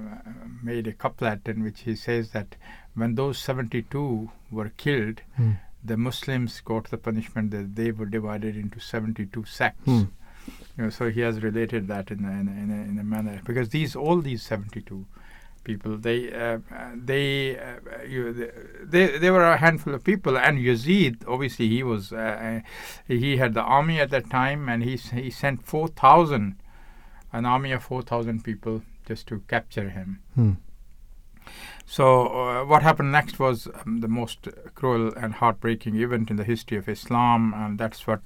made a couplet in which he says that when those 72 were killed, Hmm. the Muslims got the punishment that they were divided into 72 sects. Hmm. You know, so he has related that in a, in, a, in, a, in a manner because these all these 72 people. They uh, they uh, you, they they were a handful of people, and Yazid obviously he was uh, he had the army at that time, and he he sent four thousand, an army of four thousand people just to capture him. Hmm. So uh, what happened next was um, the most cruel and heartbreaking event in the history of Islam, and that's what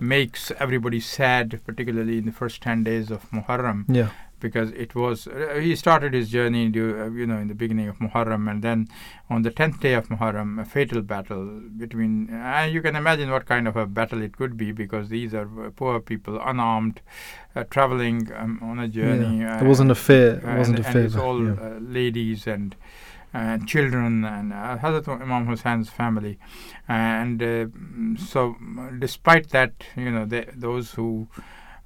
makes everybody sad, particularly in the first ten days of Muharram. Yeah. Because it was, uh, he started his journey, uh, you know, in the beginning of Muharram, and then on the tenth day of Muharram, a fatal battle between. Uh, you can imagine what kind of a battle it could be, because these are uh, poor people, unarmed, uh, traveling um, on a journey. Yeah. It wasn't a fair. It wasn't and, a fair. And it's all yeah. uh, ladies and and children and uh, Hazrat Imam Hussein's family. And uh, so, despite that, you know, they, those who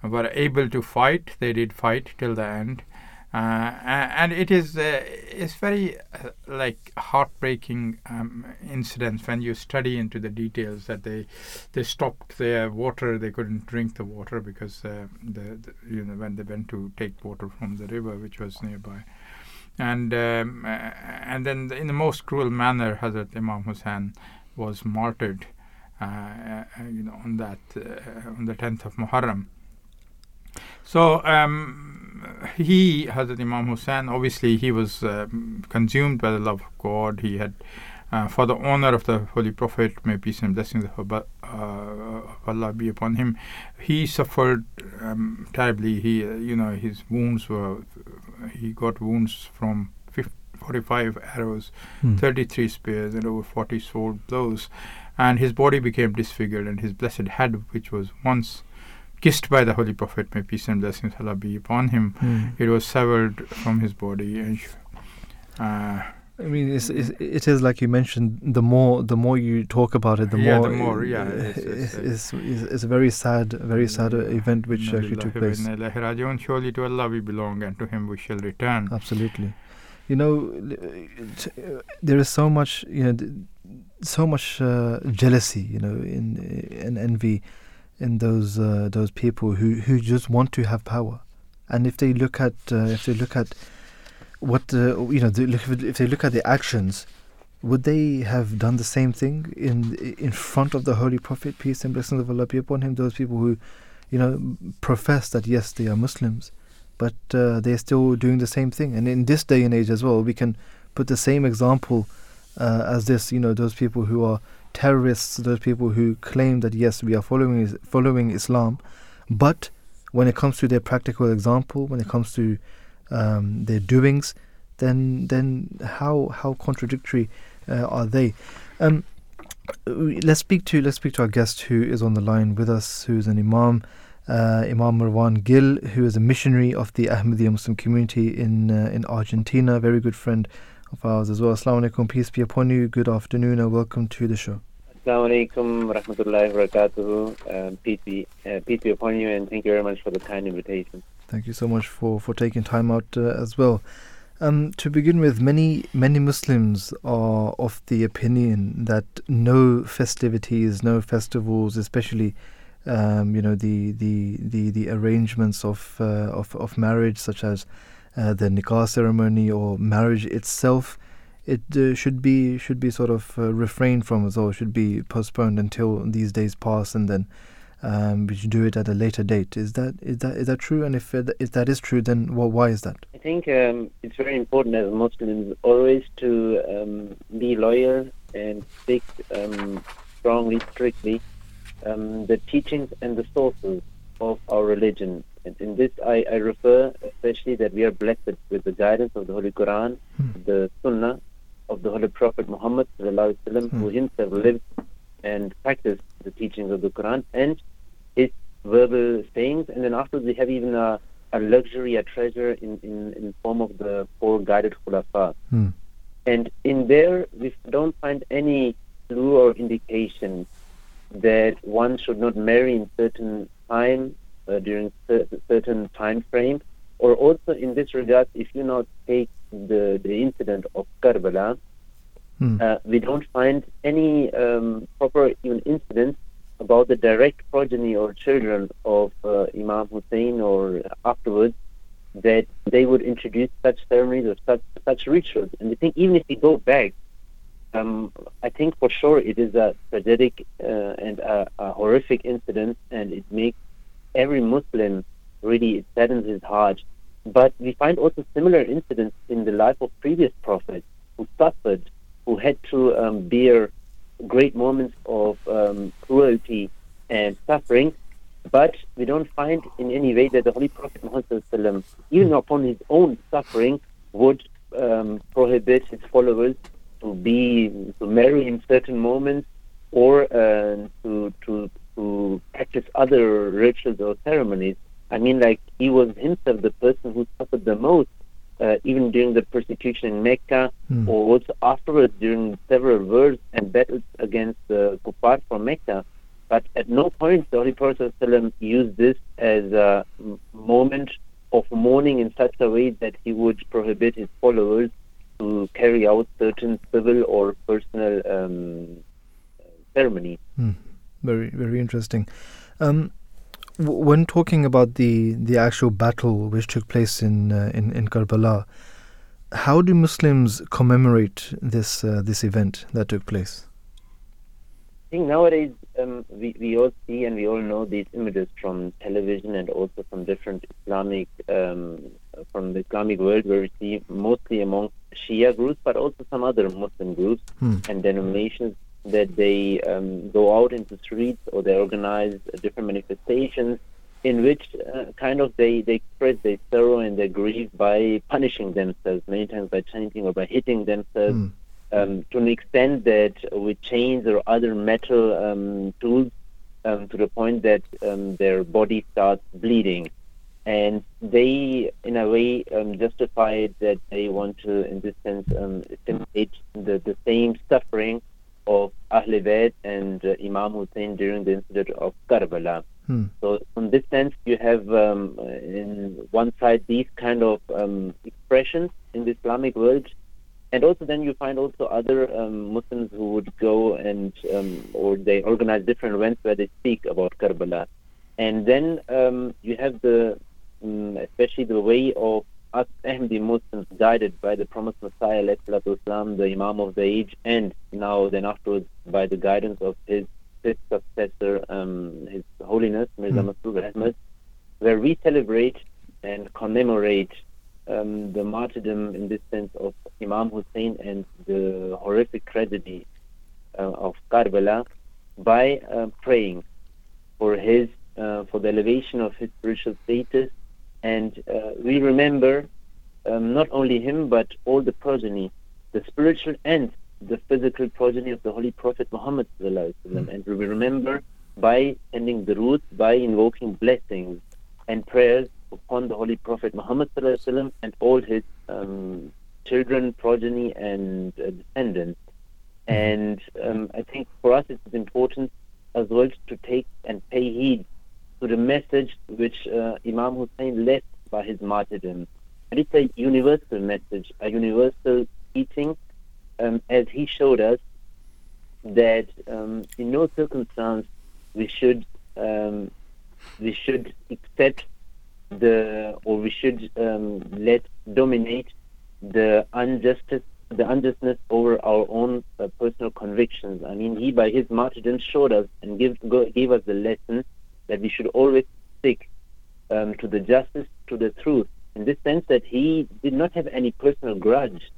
were able to fight, they did fight till the end. Uh, and it is uh, it's very uh, like heartbreaking um, incidents when you study into the details that they they stopped their water they couldn't drink the water because uh, the, the, you know when they went to take water from the river which was nearby and um, and then in the most cruel manner, Hazrat Imam Hussein was martyred, uh, you know, on that uh, on the tenth of Muharram. So um, he, Hazrat Imam Hussein, obviously he was um, consumed by the love of God. He had. Uh, for the honor of the Holy Prophet, may peace and blessings of, uh, of Allah be upon him, he suffered um, terribly. He, you know, his wounds were he got wounds from 50, 45 arrows, Hmm. 33 spears, and over 40 sword blows. And his body became disfigured, and his blessed head, which was once kissed by the Holy Prophet, may peace and blessings Allah be upon him, Hmm. it was severed from his body. And, uh, I mean, it's, it's, it is like you mentioned. The more the more you talk about it, the Yeah, more the more, yeah, it's- it's- it's, it's, it's a very sad, very sad uh, event which actually took place. Surely to Allah we belong, and to Him we shall return. Absolutely. You know, there is so much, you know, so much uh, jealousy, you know, in and envy in those uh, those people who, who just want to have power, and if they look at uh, if they look at what you know, look, if they look at the actions, would they have done the same thing in in front of the Holy Prophet, peace and blessings of Allah be upon him? Those people who, you know, profess that yes, they are Muslims but uh, they're still doing the same thing. And in this day and age as well, we can put the same example uh, as this. You know, those people who are terrorists, those people who claim that yes, we are following following Islam, but when it comes to their practical example, when it comes to um, their doings, then then how how contradictory uh, are they? Um, let's speak to let's speak to our guest who is on the line with us, who's an imam uh, Imam Marwan Gil, who is a missionary of the Ahmadiyya Muslim community in uh, in Argentina, very good friend of ours as well. Assalamu alaikum, peace be upon you. Good afternoon, and welcome to the show. Assalamu alaikum rahmatullahi wa barakatuhu. Um, peace, be, uh, peace be upon you, and thank you very much for the kind invitation. Thank you so much for, for taking time out uh, as well. Um, to begin with, many many Muslims are of the opinion that no festivities, no festivals, especially um, you know the, the, the, the arrangements of, uh, of of marriage, such as uh, the nikah ceremony or marriage itself, it uh, should be should be sort of uh, refrained from as well. Should be postponed until these days pass, and then um, we should do it at a later date. Is that is that is that true? And if it, if that is true, then well, why is that? I think um, it's very important as Muslims always to um, be loyal and stick um, strongly, strictly um, the teachings and the sources of our religion. And in this, I, I refer especially that we are blessed with the guidance of the Holy Quran, Hmm. the Sunnah of the Holy Prophet Muhammad, wasallam, who Hmm. himself lived and practiced the teachings of the Quran and his verbal sayings. And then afterwards, we have even a, a luxury, a treasure in, in, in form of the four guided khulafa. Hmm. And in there, we don't find any clue or indication that one should not marry in certain time uh, during cer- certain time frame. Or also in this regard, if you not take the, the incident of Karbala, Hmm. uh, we don't find any um, proper even incident about the direct progeny or children of uh, Imam Hussein or afterwards that they would introduce such ceremonies or such such rituals. And I think even if we go back, um, I think for sure it is a tragic uh, and a, a, horrific incident, and it makes every Muslim really it saddens his heart. But we find also similar incidents in the life of previous prophets who suffered, who had to um, bear great moments of um, cruelty and suffering, but we don't find in any way that the Holy Prophet Muhammad, even upon his own suffering, would um, prohibit his followers to be to marry in certain moments or uh, to to to practice other rituals or ceremonies. I mean, like he was himself the person who suffered the most, uh, even during the persecution in Mecca, mm. or also afterwards during several wars and battles against the kuffar from Mecca. But at no point the Holy Prophet used this as a moment of mourning in such a way that he would prohibit his followers to carry out certain civil or personal um, ceremonies. Hmm. Very, very interesting. Um, when talking about the, the actual battle which took place in uh, in, in Karbala, how do Muslims commemorate this uh, this event that took place? I think nowadays um, we, we all see and we all know these images from television and also from different Islamic, um, from the Islamic world where we see mostly among Shia groups, but also some other Muslim groups hmm. and denominations that they um, go out into streets or they organize different manifestations in which uh, kind of they, they express their sorrow and their grief by punishing themselves, many times by chanting or by hitting themselves. Hmm um, to an extent that with chains or other metal um, tools um, to the point that um, their body starts bleeding. And they, in a way, um, justify that they want to, in this sense, um, simulate the, the same suffering of Ahl Bayt and uh, Imam Hussein during the incident of Karbala. Hmm. So, in this sense, you have um, in one side these kind of um, expressions in the Islamic world and also then you find also other um, Muslims who would go and um, or they organize different events where they speak about Karbala, and then um, you have the um, especially the way of us Ahmadi Muslims guided by the promised Messiah, Islam, the Imam of the age, and now then afterwards by the guidance of his fifth successor, um, His Holiness Mirza mm. Masroor Ahmad, where we celebrate and commemorate um, the martyrdom in this sense of Imam Hussein and the horrific tragedy uh, of Karbala by uh, praying for his uh, for the elevation of his spiritual status, and uh, we remember um, not only him but all the progeny, the spiritual and the physical progeny of the Holy Prophet Muhammad mm. and we remember by ending the roots by invoking blessings and prayers upon the Holy Prophet Muhammad and all his um, children, progeny, and uh, descendants. Mm-hmm. And um, I think for us it's important as well to take and pay heed to the message which uh, Imam Hussein left by his martyrdom. And it's a universal message, a universal teaching, um, as he showed us that um, in no circumstance we should um, we should accept the or we should um, let dominate the injustice the unjustness over our own uh, personal convictions. I mean, he by his martyrdom showed us and give, go, gave us the lesson that we should always stick um, to the justice, to the truth. In this sense, that he did not have any personal grudge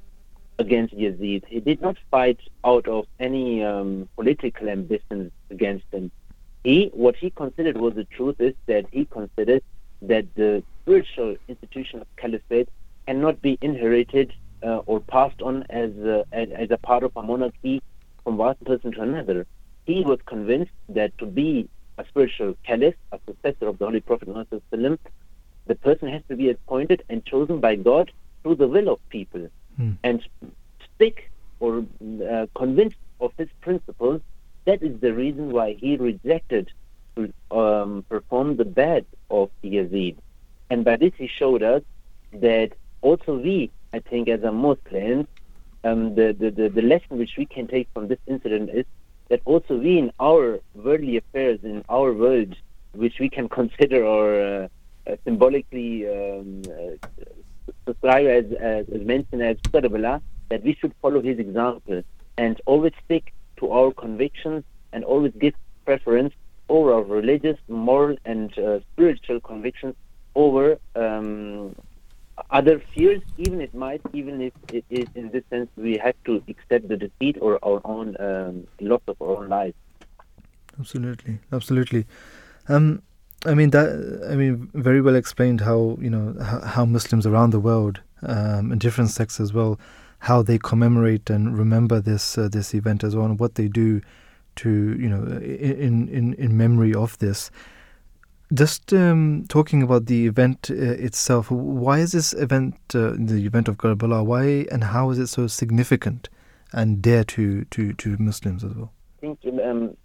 against Yazid. He did not fight out of any um, political ambitions against him. He, what he considered was the truth is that he considered that the spiritual institution of caliphate cannot be inherited uh, or passed on as a, as a part of a monarchy from one person to another. He was convinced that to be a spiritual caliph, a successor of the Holy Prophet Muhammad, the person has to be appointed and chosen by God through the will of people hmm. and stick or uh, convinced of his principles. That is the reason why he rejected to um, perform the bai'at of Yazid. And by this he showed us that also we, I think, as a Muslim, um, the, the, the, the lesson which we can take from this incident is that also we in our worldly affairs, in our world, which we can consider or uh, uh, symbolically um, uh, described as, as, as mentioned as Karbala, that we should follow his example and always stick to our convictions and always give preference over our religious, moral, and uh, spiritual convictions over um, other fears, even it might, even if it is in this sense we have to accept the defeat or our own um, loss of our own lives. Absolutely, absolutely. Um, I mean that. I mean, very well explained how you know how, Muslims around the world, um, in different sects as well, how they commemorate and remember this uh, this event as well, and what they do to you know in in in memory of this. Just um, talking about the event uh, itself, why is this event, uh, the event of Karbala, why and how is it so significant and dear to, to, to Muslims as well? I think um,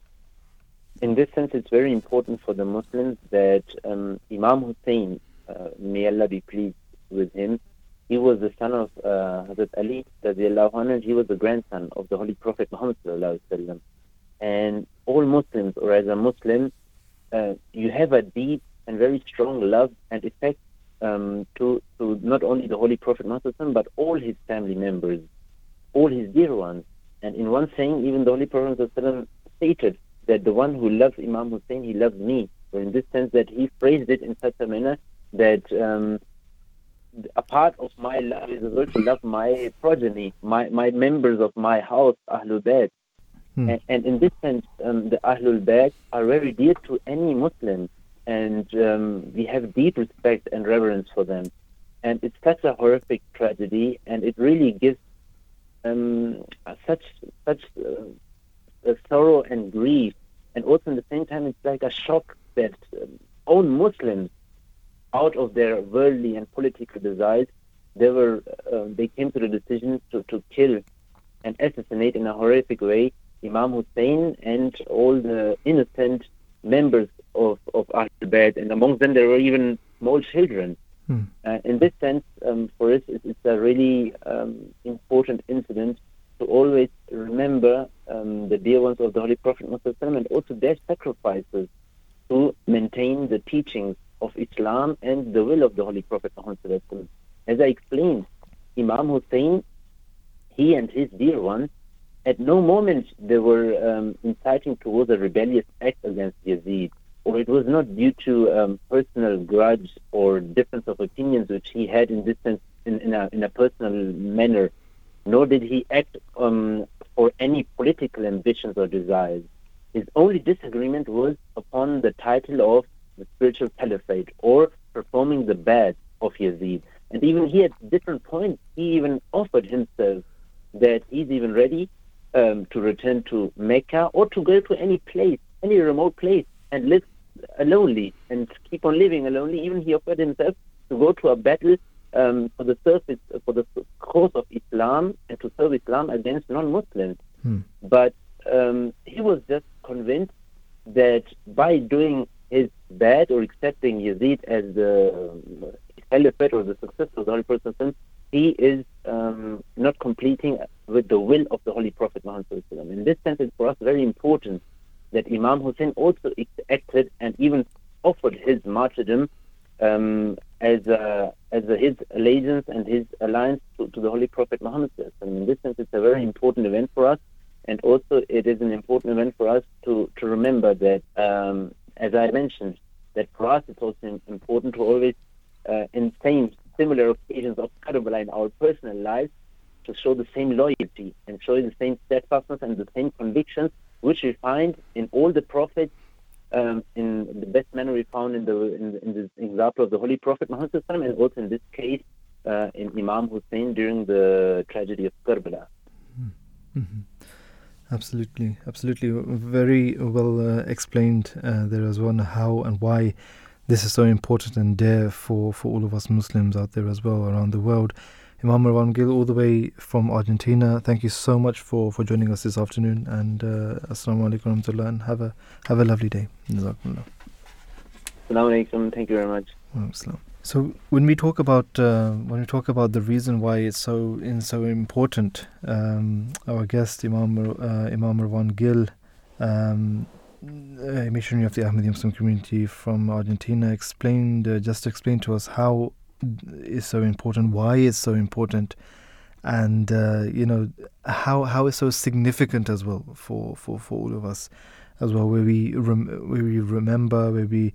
in this sense it's very important for the Muslims that um, Imam Hussein, uh, may Allah be pleased with him, he was the son of uh, Hazrat Ali, anhu, he was the grandson of the Holy Prophet Muhammad. And all Muslims, or as a Muslim, uh, you have a deep and very strong love and affect um, to, to not only the Holy Prophet Muhammad, but all his family members, all his dear ones. And in one saying, even the Holy Prophet stated that the one who loves Imam Hussein, he loves me. So in this sense that he phrased it in such a manner that um, a part of my love is also love my progeny, my, my members of my house, Ahlul Bayt. Hmm. And, and, in this sense, um, the Ahlul Bayt are very dear to any Muslim, and um, we have deep respect and reverence for them. And it's such a horrific tragedy, and it really gives um, such such uh, sorrow and grief, and also at the same time, it's like a shock that um, own Muslims, out of their worldly and political desires, they were uh, they came to the decision to, to kill and assassinate in a horrific way Imam Hussein and all the innocent members of, of Ahlul Bayt, and among them there were even small children. Hmm. Uh, in this sense, um, for us, it's, it's a really um, important incident to always remember um, the dear ones of the Holy Prophet Muhammad and also their sacrifices to maintain the teachings of Islam and the will of the Holy Prophet Muhammad. As I explained, Imam Hussein, he and his dear ones, at no moment they were um, inciting towards a rebellious act against Yazid, or it was not due to um, personal grudge or difference of opinions which he had in this sense in, in, a, in a personal manner, nor did he act um, for any political ambitions or desires. His only disagreement was upon the title of the spiritual caliphate or performing the bai'at of Yazid. And even he at different points, he even offered himself that he's even ready um, to return to Mecca or to go to any place, any remote place, and live alonely and keep on living alonely. Even he offered himself to go to a battle um, for the surface, for the cause of Islam and to serve Islam against non-Muslims. Hmm. But um, he was just convinced that by doing his bai'at or accepting Yazid as the caliphate or the successor of the Holy Prophet, he is um, not completing with the will of the Holy Prophet Muhammad. In this sense, it's for us very important that Imam Hussein also acted and even offered his martyrdom um, as a, as a, his allegiance and his alliance to, to, the Holy Prophet Muhammad. And in this sense, it's a very important event for us, and also it is an important event for us to to remember that, um, as I mentioned, that for us it's also important to always uh, in same similar occasions of Karbala in our personal lives to show the same loyalty and show the same steadfastness and the same convictions which we find in all the prophets. Um, in the best manner we found in the in, in the example of the Holy Prophet Muhammad and also in this case uh, in Imam Hussein during the tragedy of Karbala. Mm-hmm. Absolutely, absolutely, very well uh, explained uh, there as well how and why this is so important and dear for, for all of us Muslims out there as well around the world. Imam Marwan Gil, all the way from Argentina, thank you so much for, for joining us this afternoon. And uh, Assalamu alaikum warahmatullah, and have a, have a lovely day. Assalamu alaikum, thank you very much. So when we talk about uh, when we talk about the reason why it's so in so important, um, our guest Imam uh, Imam Marwan Gil um, a missionary of the Ahmadi Muslim community from Argentina, explained uh, just explained to us how it's so important, why it's so important, and uh, you know how how it's so significant as well for, for, for all of us as well, where we rem- where we remember, where we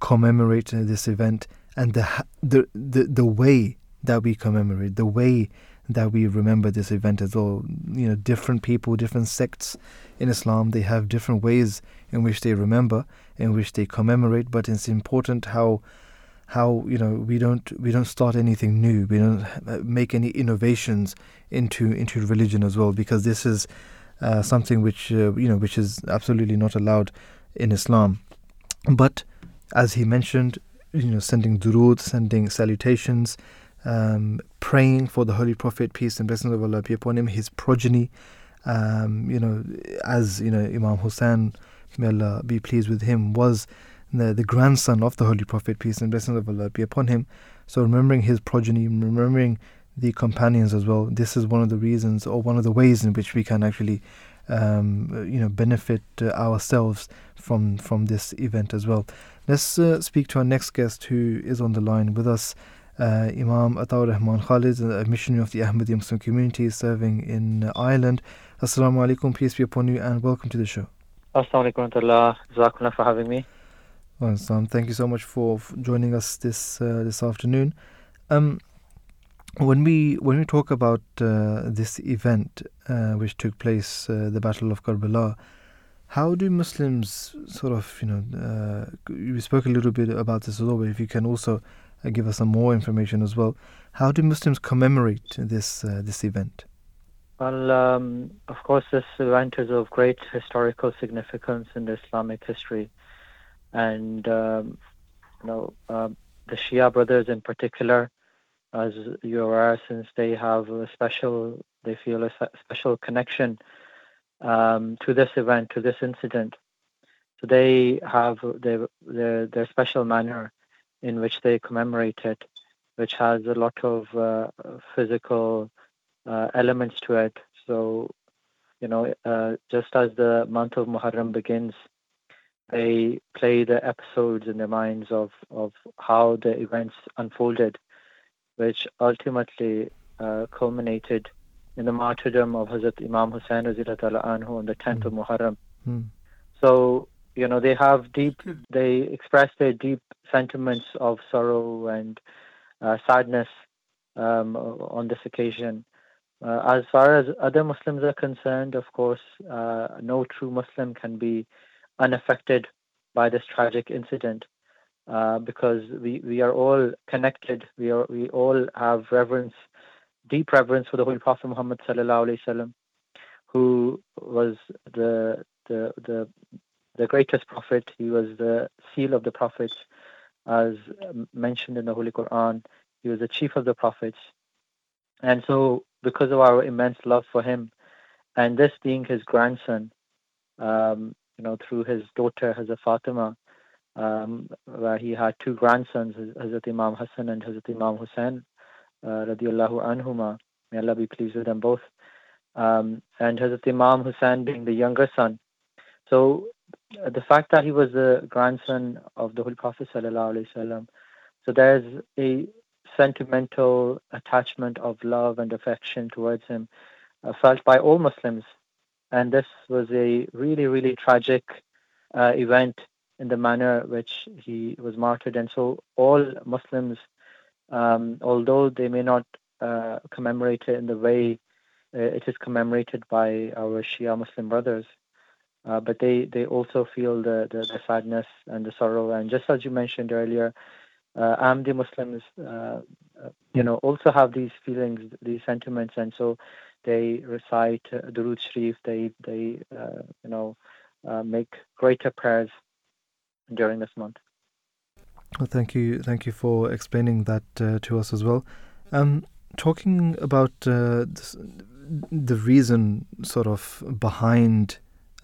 commemorate this event, and the the the, the way that we commemorate, the way that we remember this event as well. You know, different people, different sects in Islam, they have different ways in which they remember, in which they commemorate. But it's important how how you know we don't we don't start anything new we don't make any innovations into into religion as well because this is uh, something which uh, you know which is absolutely not allowed in Islam but as he mentioned you know sending durud sending salutations um, praying for the holy prophet peace and blessings of Allah be upon him his progeny um, you know as you know Imam Hussein may Allah be pleased with him was the, the grandson of the Holy Prophet, peace and blessings of Allah be upon him. So remembering his progeny, remembering the companions as well, this is one of the reasons or one of the ways in which we can actually um, you know benefit uh, ourselves from from this event as well. Let's uh, speak to our next guest who is on the line with us. Uh, Imam Ataur Rahman Khalid, a missionary of the Ahmadi Muslim community serving in Ireland. Assalamu alaikum, peace be upon you, and welcome to the show. Assalamu alaikum for having me. Well, Sam, thank you so much for joining us this uh, this afternoon. Um, when we when we talk about uh, this event uh, which took place, uh, the Battle of Karbala, how do Muslims sort of you know? Uh, we spoke a little bit about this as well, but if you can also give us some more information as well, how do Muslims commemorate this this event? Well, um, of course, this event is of great historical significance in Islamic history and um, you know uh, the Shia brothers in particular, as you are since they have a special, they feel a special connection um, to this event, to this incident. So they have their, their their special manner in which they commemorate it, which has a lot of uh, physical uh, elements to it. So, you know, uh, just as the month of Muharram begins they play the episodes in their minds of, of how the events unfolded, which ultimately uh, culminated in the martyrdom of Hazrat Imam Hussain anhu on the 10th mm. of Muharram. Mm. So, you know, they have deep, they express their deep sentiments of sorrow and uh, sadness um, on this occasion. Uh, as far as other Muslims are concerned, of course, uh, no true Muslim can be unaffected by this tragic incident uh, because we, we are all connected. We are we all have reverence, deep reverence for the Holy Prophet Muhammad sallallahu alaihi wasallam, who was the the the the greatest prophet. He was the seal of the prophets, as mentioned in the Holy Quran. He was the chief of the prophets, and so because of our immense love for him, and this being his grandson, um, you know, through his daughter Hazrat Fatima, um, where he had two grandsons, Hazrat Imam Hassan and Hazrat Imam Hussein, uh, anhuma. May Allah be pleased with them both. Um, and Hazrat Imam Hussein being the younger son. So the fact that he was the grandson of the Holy Prophet sallallahu so there's a sentimental attachment of love and affection towards him uh, felt by all Muslims and this was a really, really tragic uh, event in the manner which he was martyred. And so, all Muslims, um, although they may not uh, commemorate it in the way uh, it is commemorated by our Shia Muslim brothers, uh, but they, they also feel the, the, the, sadness and the sorrow. And just as you mentioned earlier, uh, Ahmadi Muslims, uh, uh, you know, also have these feelings, these sentiments, and so they recite Durud Sharif, they, they uh, you know, uh, make greater prayers during this month. Well, thank you, thank you for explaining that uh, to us as well. Um, talking about uh, the reason, sort of behind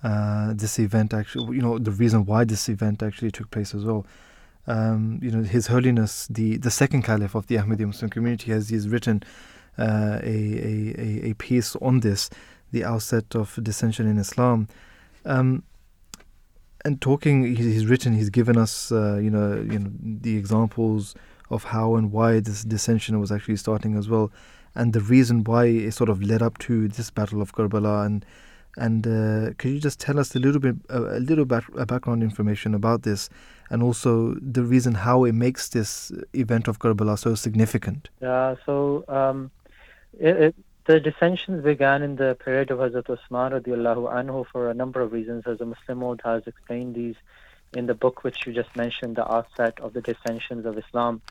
uh, this event, actually, you know, the reason why this event actually took place as well. Um, you know, His Holiness, the the second Caliph of the Ahmadi Muslim community, has he's written uh, a, a, a piece on this, the outset of dissension in Islam. Um, and talking, he's written, he's given us, uh, you know, you know, the examples of how and why this dissension was actually starting as well, and the reason why it sort of led up to this battle of Karbala. And and uh, could you just tell us a little bit, a, little bit background information about this, and also the reason how it makes this event of Karbala so significant? Yeah. So um, it, it, the dissensions began in the period of Hazrat Usman radiallahu anhu for a number of reasons, as a Muslim has explained these in the book which you just mentioned, the outset of the dissensions of Islam.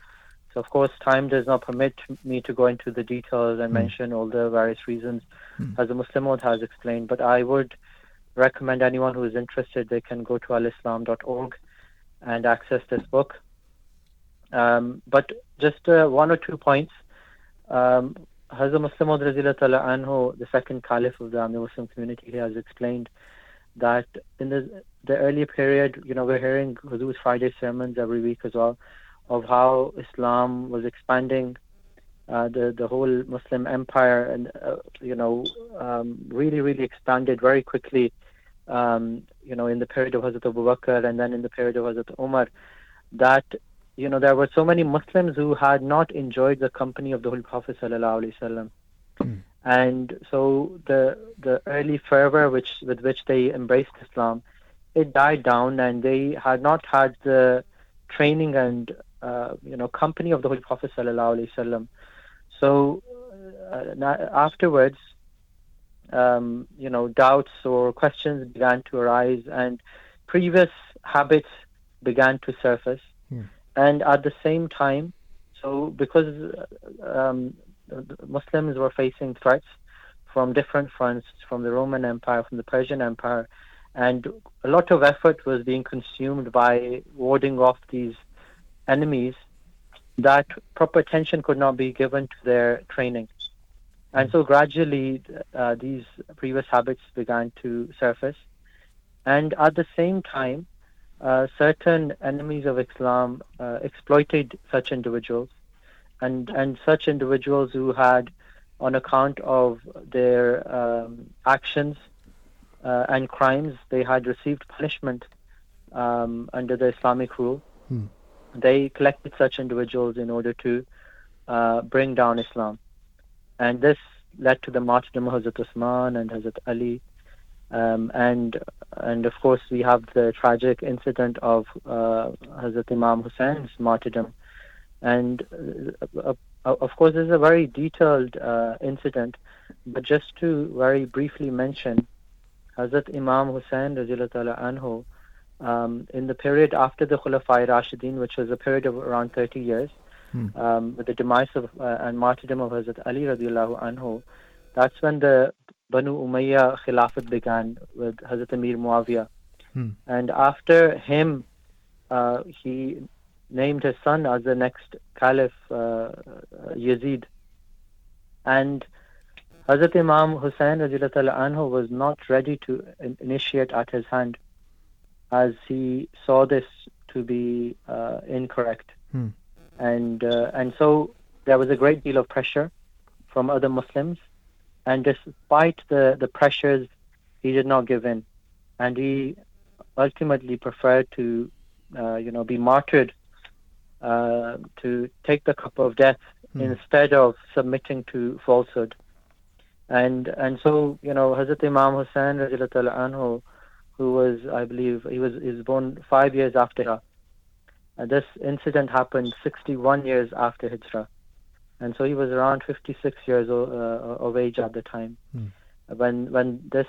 So, of course, time does not permit me to go into the details and mm. mention all the various reasons, mm. as the Muslim has explained. But I would recommend anyone who is interested, they can go to alislam.org and access this book. Um, but just uh, one or two points. Um, Hazrat Muslim anhu, the second caliph of the Muslim community, he has explained that in the the early period, you know, we're hearing Huzur's Friday sermons every week as well of how Islam was expanding uh, the the whole Muslim empire, and uh, you know, um, really really expanded very quickly. Um, you know, in the period of Hazrat Abu Bakr and then in the period of Hazrat Umar, that you know there were so many Muslims who had not enjoyed the company of the Holy Prophet sallallahu alaihi wasallam. Mm. And so the the early fervor which with which they embraced Islam, it died down, and they had not had the training and uh, you know company of the Holy Prophet sallallahu alaihi wasallam. So uh, afterwards, um, you know, doubts or questions began to arise, and previous habits began to surface. Hmm. And at the same time, so because um, Muslims were facing threats from different fronts, from the Roman Empire, from the Persian Empire, and a lot of effort was being consumed by warding off these enemies that proper attention could not be given to their training. And so gradually, uh, these previous habits began to surface. And at the same time, uh, certain enemies of Islam uh, exploited such individuals, and and such individuals who had, on account of their um, actions uh, and crimes, they had received punishment um, under the Islamic rule. Hmm. They collected such individuals in order to uh, bring down Islam, and this led to the martyrdom of Hazrat Usman and Hazrat Ali. Um, and and of course we have the tragic incident of uh, Hazrat Imam Hussein's martyrdom, and uh, uh, of course this is a very detailed uh, incident, but just to very briefly mention, Hazrat Imam Hussein anhu, um, in the period after the Khulafai Rashidin, which was a period of around 30 years, hmm. um, with the demise of uh, and martyrdom of Hazrat Ali radiallahu anhu, that's when the Banu Umayyah Khilafat began with Hazrat Amir Muawiyah. Hmm. And after him, uh, he named his son as the next Caliph, uh, Yazid. And Hazrat Imam Hussein anhu was not ready to initiate at his hand as he saw this to be uh, incorrect. Hmm. And, uh, and so there was a great deal of pressure from other Muslims and despite the, the pressures, he did not give in. And he ultimately preferred to, uh, you know, be martyred, uh, to take the cup of death mm. instead of submitting to falsehood. And and so, you know, Hazrat Imam Hussein anhu, who was, I believe, he was, he was born five years after Hijrah. And this incident happened 61 years after Hijrah and so he was around 56 years of, uh, of age at the time mm. when when this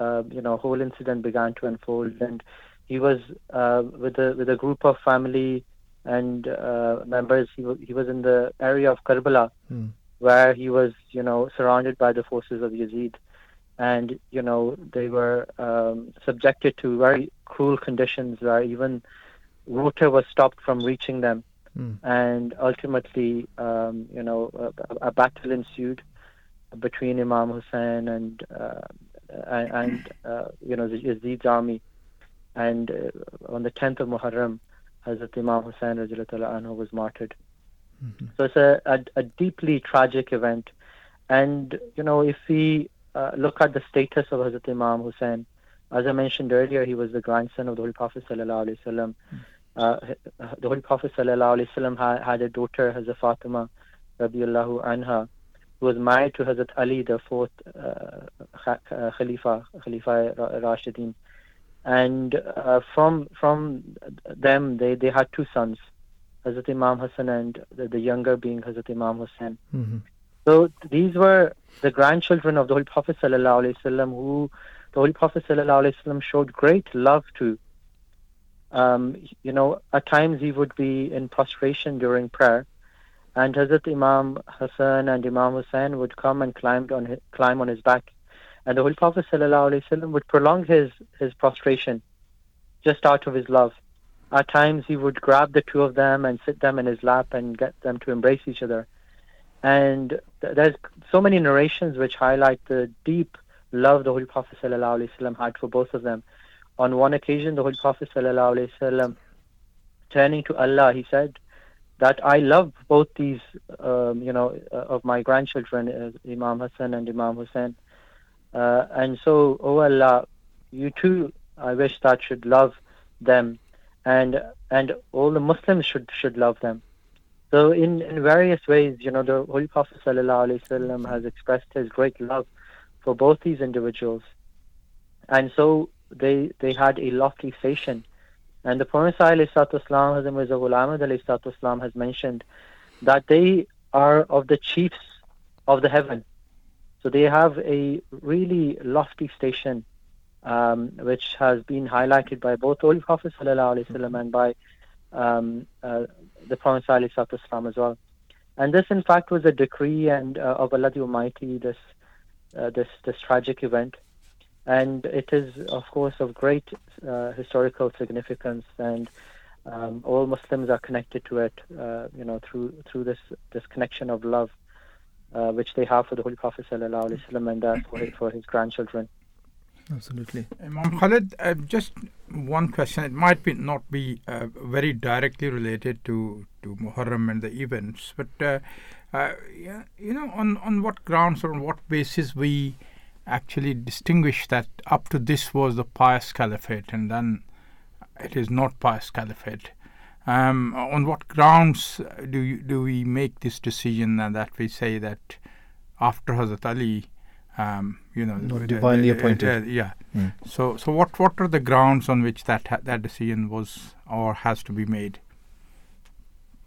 uh, you know whole incident began to unfold and he was uh, with a with a group of family and uh, members he, w- he was in the area of Karbala mm. where he was you know surrounded by the forces of Yazid and you know they were um, subjected to very cruel conditions where even water was stopped from reaching them Mm. And ultimately, um, you know, a, a, battle ensued between Imam Hussein and uh, and, uh, you know the Yazid's army. And uh, on the 10th of Muharram, Hazrat Imam Hussein anhu was martyred. Mm-hmm. So it's a, a, a, deeply tragic event. And, you know, if we uh, look at the status of Hazrat Imam Hussein as I mentioned earlier, he was the grandson of the Holy Prophet sallallahu alaihi wasallam. Uh, the Holy Prophet sallallahu alaihi wasallam had, had a daughter, Hazrat Fatima, radiallahu anha, who was married to Hazrat Ali, the fourth uh, Khalifa, Khalifa Rashidin. And uh, from from them, they, they had two sons, Hazrat Imam Hassan and the, the younger being Hazrat Imam Hussein. Mm-hmm. So these were the grandchildren of the Holy Prophet wasallam, who the Holy Prophet wasallam showed great love to. Um, you know, at times he would be in prostration during prayer, and Hazrat Imam Hassan and Imam Hussein would come and climb on his, climb on his back, and the Holy Prophet ﷺ would prolong his his prostration, just out of his love. At times he would grab the two of them and sit them in his lap and get them to embrace each other. And th- there's so many narrations which highlight the deep love the Holy Prophet ﷺ had for both of them. On one occasion, the Holy Prophet ﷺ, turning to Allah, he said, that I love both these, um, you know, uh, of my grandchildren, uh, Imam Hassan and Imam Hussein. Uh, and so, oh Allah, you too, I wish that should love them, and and all the Muslims should should love them. So, in, in various ways, you know, the Holy Prophet ﷺ has expressed his great love for both these individuals, and so they they had a lofty station and the Prophet Islam has mentioned that they are of the chiefs of the heaven. So they have a really lofty station, um, which has been highlighted by both Holy Prophet ﷺ and by um, uh, the Prophet Islam as well. And this, in fact, was a decree and uh, of Allah the Almighty. This, uh, this, this tragic event and it is, of course, of great uh, historical significance, and um, all Muslims are connected to it, uh, you know, through through this this connection of love, uh, which they have for the Holy Prophet sallallahu alaihi wasallam and uh, for his, for his grandchildren. Absolutely, Imam Khalid. Uh, just one question. It might be not be uh, very directly related to to Muharram and the events, but yeah, you know, on on what grounds or on what basis we actually distinguish that up to this was the pious caliphate and then it is not pious caliphate. Um, on what grounds do you, do we make this decision and that we say that after Hazrat Ali, um, you know, not divinely uh, appointed? Uh, yeah. Mm. So so what what are the grounds on which that ha- that decision was or has to be made?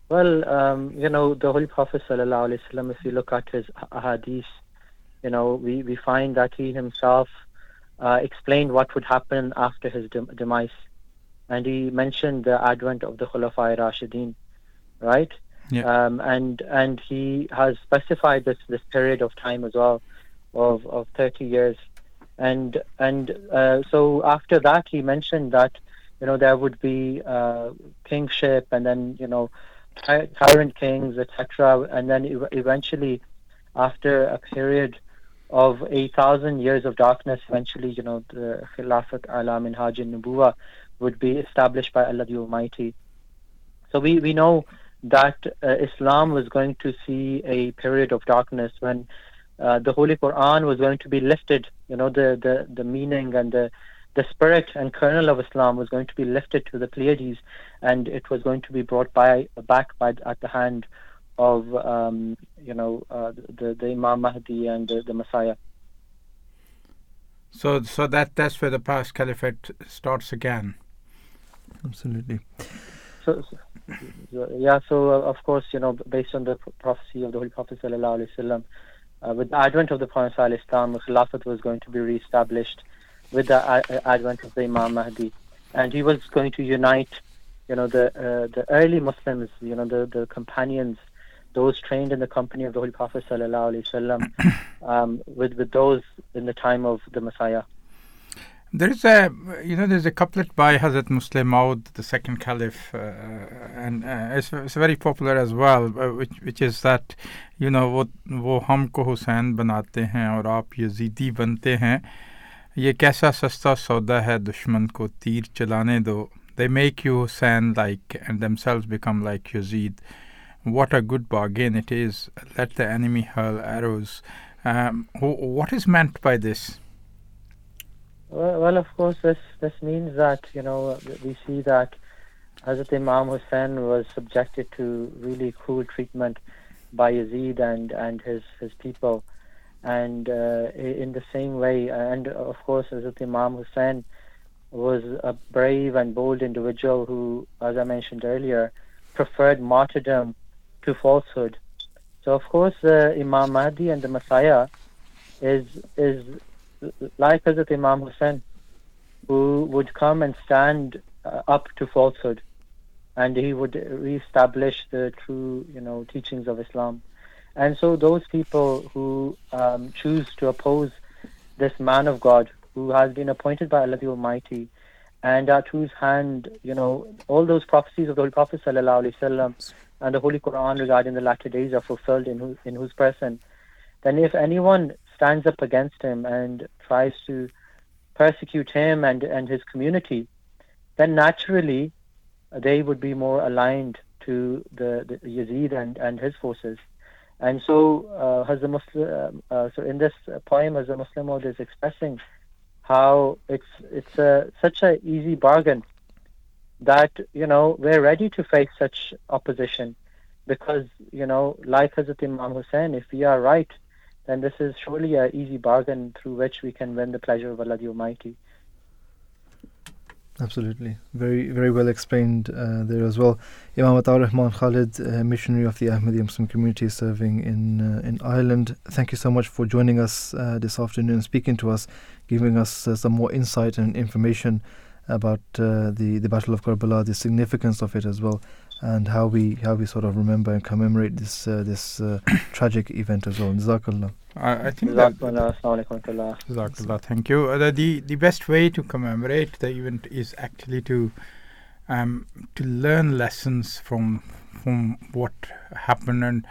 Well, um, you know, the Holy Prophet sallallahu alaihi wasallam. If you look at his hadith you know, we, we find that he himself uh, explained what would happen after his demise. And he mentioned the advent of the Khulafa Rashidin, right? Yeah. Um, and and he has specified this this period of time as well, of of 30 years, and and uh, so after that he mentioned that you know there would be uh, kingship and then you know tyrant kings etc. And then eventually, after a period of a thousand years of darkness, eventually, you know, the Khilafat ala Minhaj Nubuwa would be established by Allah the Almighty. So we, we know that uh, Islam was going to see a period of darkness when uh, the Holy Quran was going to be lifted. You know, the, the, the meaning and the, the spirit and kernel of Islam was going to be lifted to the Pleiades and it was going to be brought by back by at the hand of um, you know uh, the the Imam Mahdi and the, the, Messiah. So so that that's where the past caliphate starts again. Absolutely. So, so yeah, so uh, of course you know based on the prophecy of the Holy Prophet sallallahu alaihi wasallam, uh, with the advent of the Prophet Islam, Khilafat was going to be reestablished with the advent of the Imam Mahdi, and he was going to unite, you know, the uh, the early Muslims, you know, the the companions those trained in the company of the Holy Prophet sallallahu um, with with those in the time of the Messiah. There is a, you know, there's a couplet by Hazrat Musleh Maud, the second caliph, uh, uh, and uh, it's, it's, very popular as well, uh, which, which is that, you know, वो वो हमको हुसैन बनाते हैं और आप Yazidi बनते हैं ये कैसा सस्ता सौदा है दुश्मन को तीर चलाने दो They make you Hussain-like and themselves become like Yazid. What a good bargain it is. Let the enemy hurl arrows. Um, wh- what is meant by this? Well, well, of course, this this means that you know we see that Hazrat Imam Hussein was subjected to really cruel treatment by Yazid and and his his people, and uh, in the same way, and of course, Hazrat Imam Hussein was a brave and bold individual who, as I mentioned earlier, preferred martyrdom to falsehood. So, of course, uh, Imam Mahdi and the Messiah is is like Hazrat Imam Hussein, who would come and stand uh, up to falsehood, and he would re-establish the true, you know, teachings of Islam. And so, those people who um, choose to oppose this man of God, who has been appointed by Allah the Almighty, and at whose hand, you know, all those prophecies of the Holy Prophet wasallam and the Holy Quran regarding the latter days are fulfilled in whose in whose person, then if anyone stands up against him and tries to persecute him and, and his community, then naturally they would be more aligned to the, the Yazid and, and his forces. And so, uh, a Muslim, uh, uh, so in this poem, a Muslim is expressing how it's it's a, such an easy bargain that you know we're ready to face such opposition because you know like Hazrat Imam Hussein, if we are right, then this is surely an easy bargain through which we can win the pleasure of Allah the Almighty. Absolutely, very very well explained uh, there as well. Imam Atar Rahman Khalid, uh, missionary of the Ahmadiyya Muslim community serving in uh, in Ireland. Thank you so much for joining us uh, this afternoon, speaking to us, giving us uh, some more insight and information about uh, the the Battle of Karbala, the significance of it as well, and how we how we sort of remember and commemorate this uh, this uh, tragic event as well. Jazakallah. I, I think that, Jazakallah, thank you. Uh, the the best way to commemorate the event is actually to um, to learn lessons from from what happened and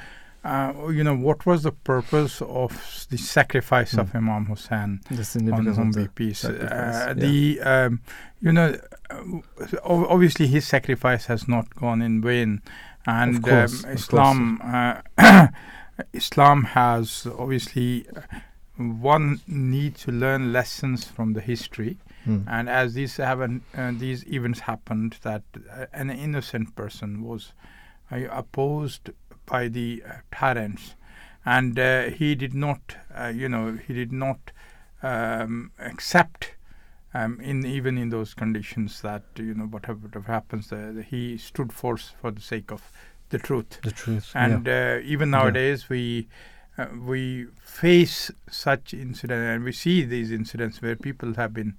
uh, you know what was the purpose of the sacrifice mm. of Imam Hussein on whom be peace. Uh, yeah. The um, you know uh, obviously his sacrifice has not gone in vain, and course, um, Islam uh, Islam has obviously uh, one need to learn lessons from the history. Mm. And as these have an, these events happened, that an innocent person was opposed by the uh, tyrants, and uh, he did not, uh, you know, he did not um, accept. Um, in even in those conditions that you know whatever happens, he stood forth for the sake of the truth. The truth, and yeah. even nowadays yeah. we uh, we face such incidents and we see these incidents where people have been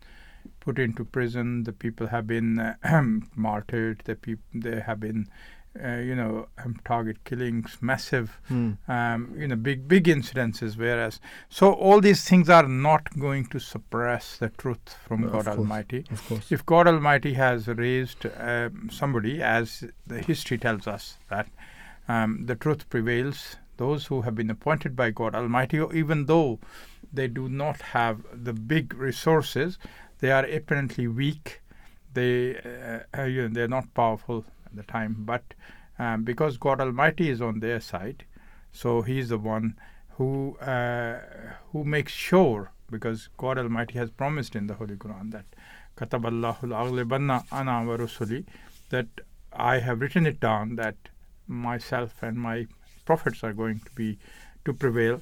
put into prison, the people have been uh, martyred, the people they have been uh, you know, um, target killings, massive, mm. um, you know, big, big incidences. Whereas, so all these things are not going to suppress the truth from God course, Almighty. Of course. If God Almighty has raised um, somebody, as the history tells us, that um, the truth prevails, those who have been appointed by God Almighty, even though they do not have the big resources, they are apparently weak. They, uh, uh, you know, they're not powerful the time. But um, because God Almighty is on their side, so He is the one who uh, who makes sure because God Almighty has promised in the Holy Quran that that I have written it down that myself and my prophets are going to be to prevail.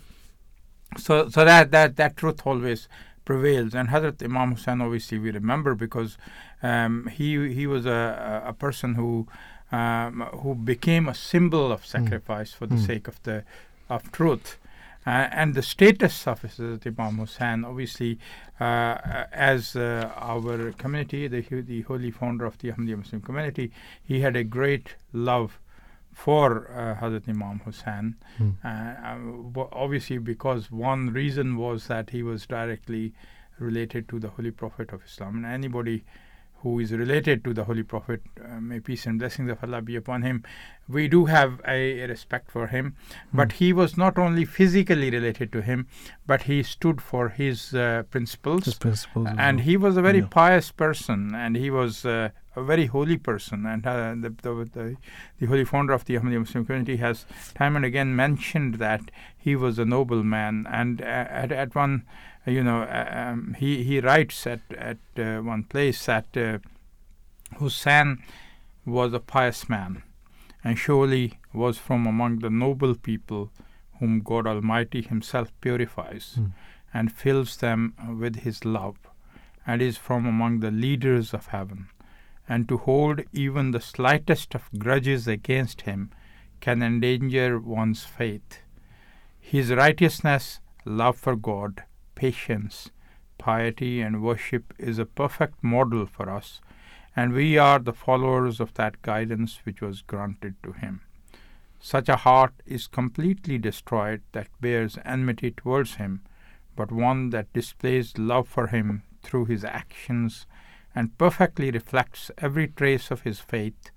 So so that that that truth always prevails. And Hazrat Imam Hussein, obviously, we remember because um, he he was a, a person who um, who became a symbol of hmm. sacrifice mm. for the mm. sake of the of truth. Uh, and the status of Hazrat Imam Hussein, obviously, uh, as uh, our community, the, the holy founder of the Ahmadiyya Muslim community, he had a great love for uh, Hazrat Imam Hussain. Mm. Uh, obviously, because one reason was that he was directly related to the Holy Prophet of Islam. And anybody who is related to the Holy Prophet, uh, may peace and blessings of Allah be upon him, we do have a, a respect for him. Mm. But he was not only physically related to him, but he stood for his uh, principles. His principles and well. he was a very yeah. pious person, and he was uh, a very holy person. And uh, the, the, the, the, holy founder of the Ahmadiyya Muslim community has time and again mentioned that he was a noble man. And uh, at, at one you know, um, he he writes at at uh, one place that uh, Hussein was a pious man, and surely was from among the noble people whom God Almighty Himself purifies Mm. and fills them with His love, and is from among the leaders of heaven. And to hold even the slightest of grudges against Him can endanger one's faith. His righteousness, love for God, patience, piety, and worship is a perfect model for us, and we are the followers of that guidance which was granted to him. Such a heart is completely destroyed that bears enmity towards him, but one that displays love for him through his actions and perfectly reflects every trace of his faith,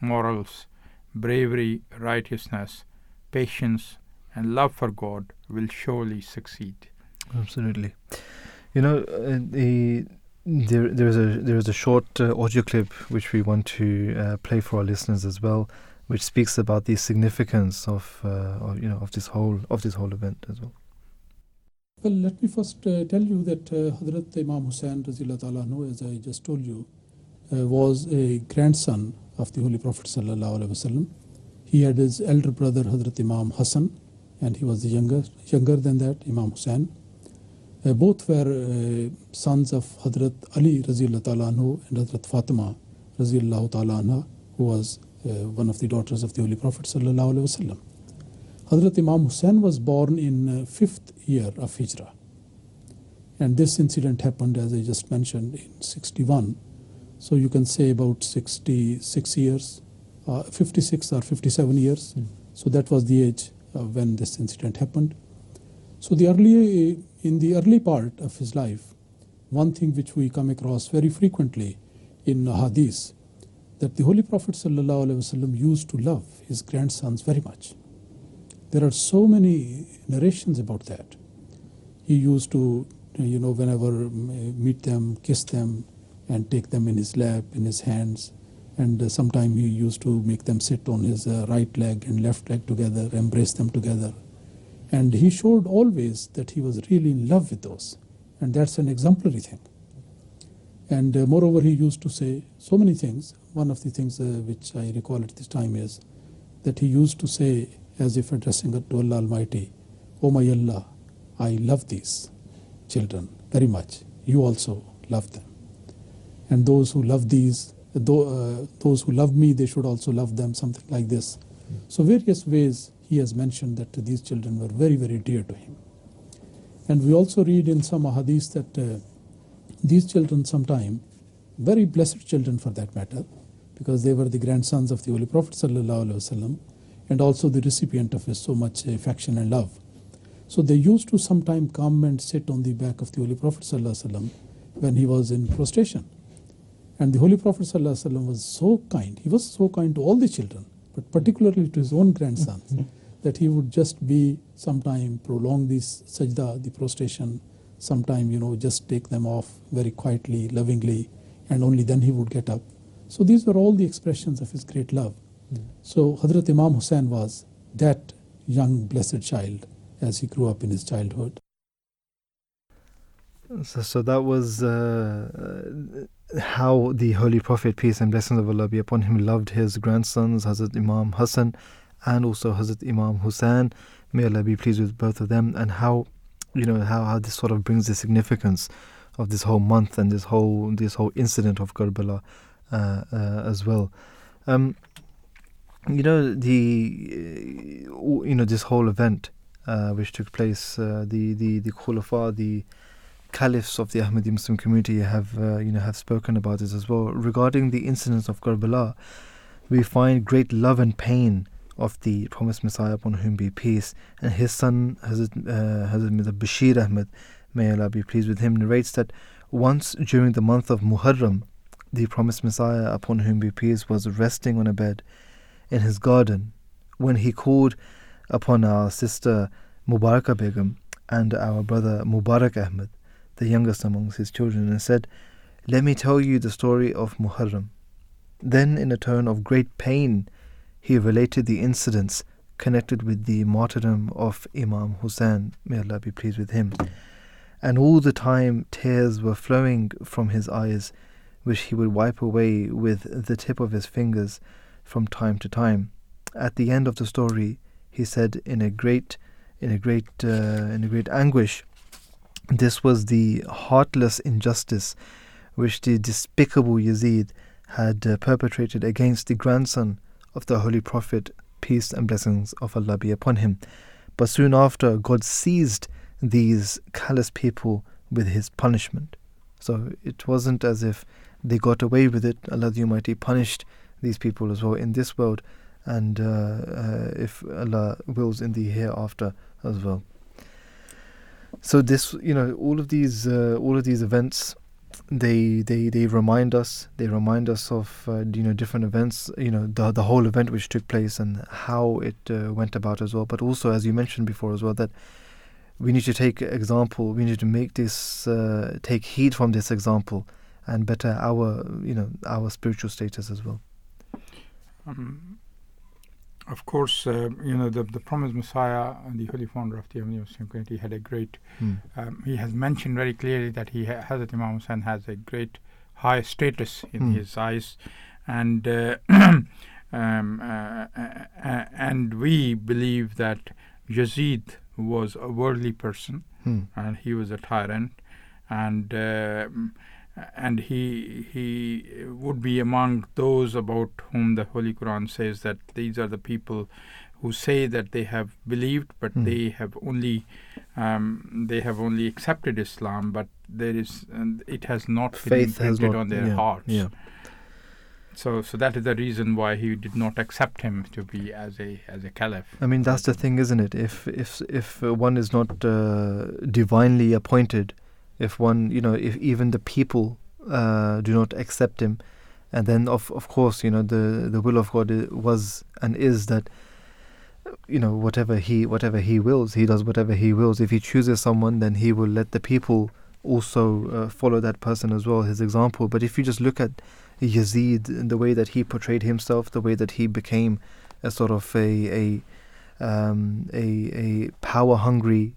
morals, bravery, righteousness, patience, and love for God will surely succeed. Absolutely. You know, uh, the there there is a there is a short uh, audio clip which we want to uh, play for our listeners as well, which speaks about the significance of, uh, of you know of this whole of this whole event as well. Well, let me first uh, tell you that uh, Hazrat Imam Hussain, as I just told you, was a grandson of the Holy Prophet Sallallahu Alaihi Wasallam. He had his elder brother Hazrat Imam Hassan, and he was the younger younger than that Imam Hussain. Uh, both were uh, sons of Hazrat Ali Razillah Ta'ala and Hazrat Fatima Razillah Ta'ala who was uh, one of the daughters of the Holy Prophet Sallallahu Alaihi Wasallam. Hazrat Imam Hussain was born in uh, fifth year of Hijrah. And this incident happened, as I just mentioned, in 61. So you can say about 66 years, uh, 56 or 57 years. So that was the age uh, when this incident happened. So the early, in the early part of his life, one thing which we come across very frequently in Hadith, that the Holy Prophet ﷺ used to love his grandsons very much. There are so many narrations about that. He used to, you know, whenever meet them, kiss them, and take them in his lap, in his hands. And uh, sometime he used to make them sit on his uh, right leg and left leg together, embrace them together. And he showed always that he was really in love with those. And that's an exemplary thing. And uh, moreover, he used to say so many things. One of the things uh, which I recall at this time is that he used to say, as if addressing to Allah Almighty, Oh my Allah, I love these children very much. You also love them. And those who love these, tho- uh, those who love me, they should also love them, something like this. So, various ways he has mentioned that these children were very, very dear to him. And we also read in some hadith that uh, these children, sometime, very blessed children for that matter, because they were the grandsons of the Holy Prophet wasallam, and also the recipient of his so much affection and love. So they used to sometime come and sit on the back of the Holy Prophet ﷺ when he was in prostration. And the Holy Prophet ﷺ was so kind, he was so kind to all the children, but particularly to his own grandsons, that he would just be sometime prolong this sajda, the prostration, sometime, you know, just take them off very quietly, lovingly, and only then he would get up. So these were all the expressions of his great love. So Hadrat Imam Hussain was that young blessed child as he grew up in his childhood. So, so that was uh, uh, how the Holy Prophet, peace and blessings of Allah be upon him, loved his grandsons, Hazrat Imam Hassan and also Hazrat Imam Hussain. May Allah be pleased with both of them, and how you know how, how this sort of brings the significance of this whole month and this whole this whole incident of Karbala uh, uh, as well. Um, you know the uh, you know this whole event uh, which took place, uh, the the the Khulafa, the caliphs of the Ahmadi Muslim community have uh, you know have spoken about this as well. Regarding the incidents of Karbala, we find great love and pain of the promised Messiah upon whom be peace, and his son Hazrat, uh, Hazrat Bashir Ahmad, may Allah be pleased with him, narrates that once during the month of Muharram, the promised Messiah upon whom be peace was resting on a bed in his garden when he called upon our sister Mubaraka Begum and our brother Mubarak Ahmad, the youngest amongst his children, and said, Let me tell you the story of Muharram. Then, in a tone of great pain, he related the incidents connected with the martyrdom of Imam Hussein, may Allah be pleased with him. and all the time tears were flowing from his eyes, which he would wipe away with the tip of his fingers from time to time. At the end of the story, he said in a great, in a great, uh, in a great anguish, this was the heartless injustice which the despicable Yazid had uh, perpetrated against the grandson of the Holy Prophet, peace and blessings of Allah be upon him. But soon after, God seized these callous people with his punishment. So it wasn't as if they got away with it. Allah the Almighty punished these people as well in this world, and uh, uh, if Allah wills in the hereafter as well. So this, you know, all of these, uh, all of these events they they they remind us they remind us of uh, you know different events you know the the whole event which took place and how it uh, went about as well. But also as you mentioned before as well that we need to take example we need to make this uh, take heed from this example and better our you know our spiritual status as well. Um, of course, uh, you know, the, the promised Messiah and the holy founder of the Ahmadiyya Muslim community had a great, Hmm. um, he has mentioned very clearly that he, ha- Hazrat Imam Hussain has a great high status in Hmm. his eyes. And, uh, um, uh, uh, and we believe that Yazid was a worldly person Hmm. and he was a tyrant. And um and he he would be among those about whom the Holy Quran says that these are the people who say that they have believed, but Hmm. they have only um, they have only accepted Islam, but there is and it has not been faith has imprinted not on their yeah, hearts. yeah So so that is the reason why he did not accept him to be as a as a caliph. I mean that's the thing, isn't it? If if if one is not uh, divinely appointed, if one you know if even the people uh, do not accept him, and then of of course you know the the will of God was and is that you know whatever he whatever he wills, he does whatever he wills. If he chooses someone, then he will let the people also uh, follow that person as well, his example. But if you just look at Yazid and the way that he portrayed himself, the way that he became a sort of a a um, a, a power hungry,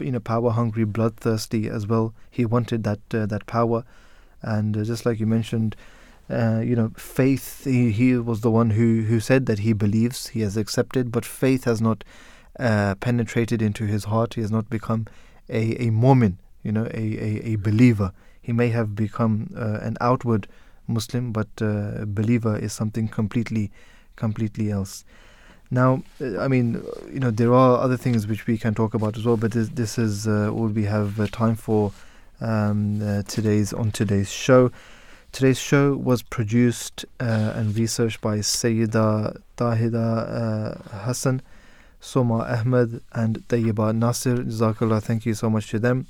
you know, power hungry, bloodthirsty as well. He wanted that uh, that power, and uh, just like you mentioned, uh, you know, faith. He, he was the one who who said that he believes, he has accepted, but faith has not uh, penetrated into his heart. He has not become a a Momin, you know, a a, a believer. He may have become uh, an outward Muslim, but uh, a believer is something completely, completely else. Now, I mean, you know, there are other things which we can talk about as well, but this, this is uh, all we have uh, time for um, uh, today's on today's show. Today's show was produced uh, and researched by Sayyida Tahida uh, Hassan, Soma Ahmed, and Tayyiba Nasir. Jazakallah, thank you so much to them.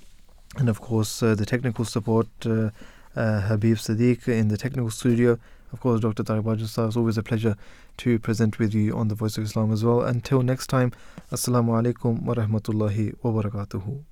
And of course, uh, the technical support, Habib Sadiq in the technical studio. Of course, Dr. Tariq Bajwa sahib, uh, it's always a pleasure to present with you on the Voice of Islam as well. Until next time, Assalamu alaikum wa rahmatullahi wa barakatuhu.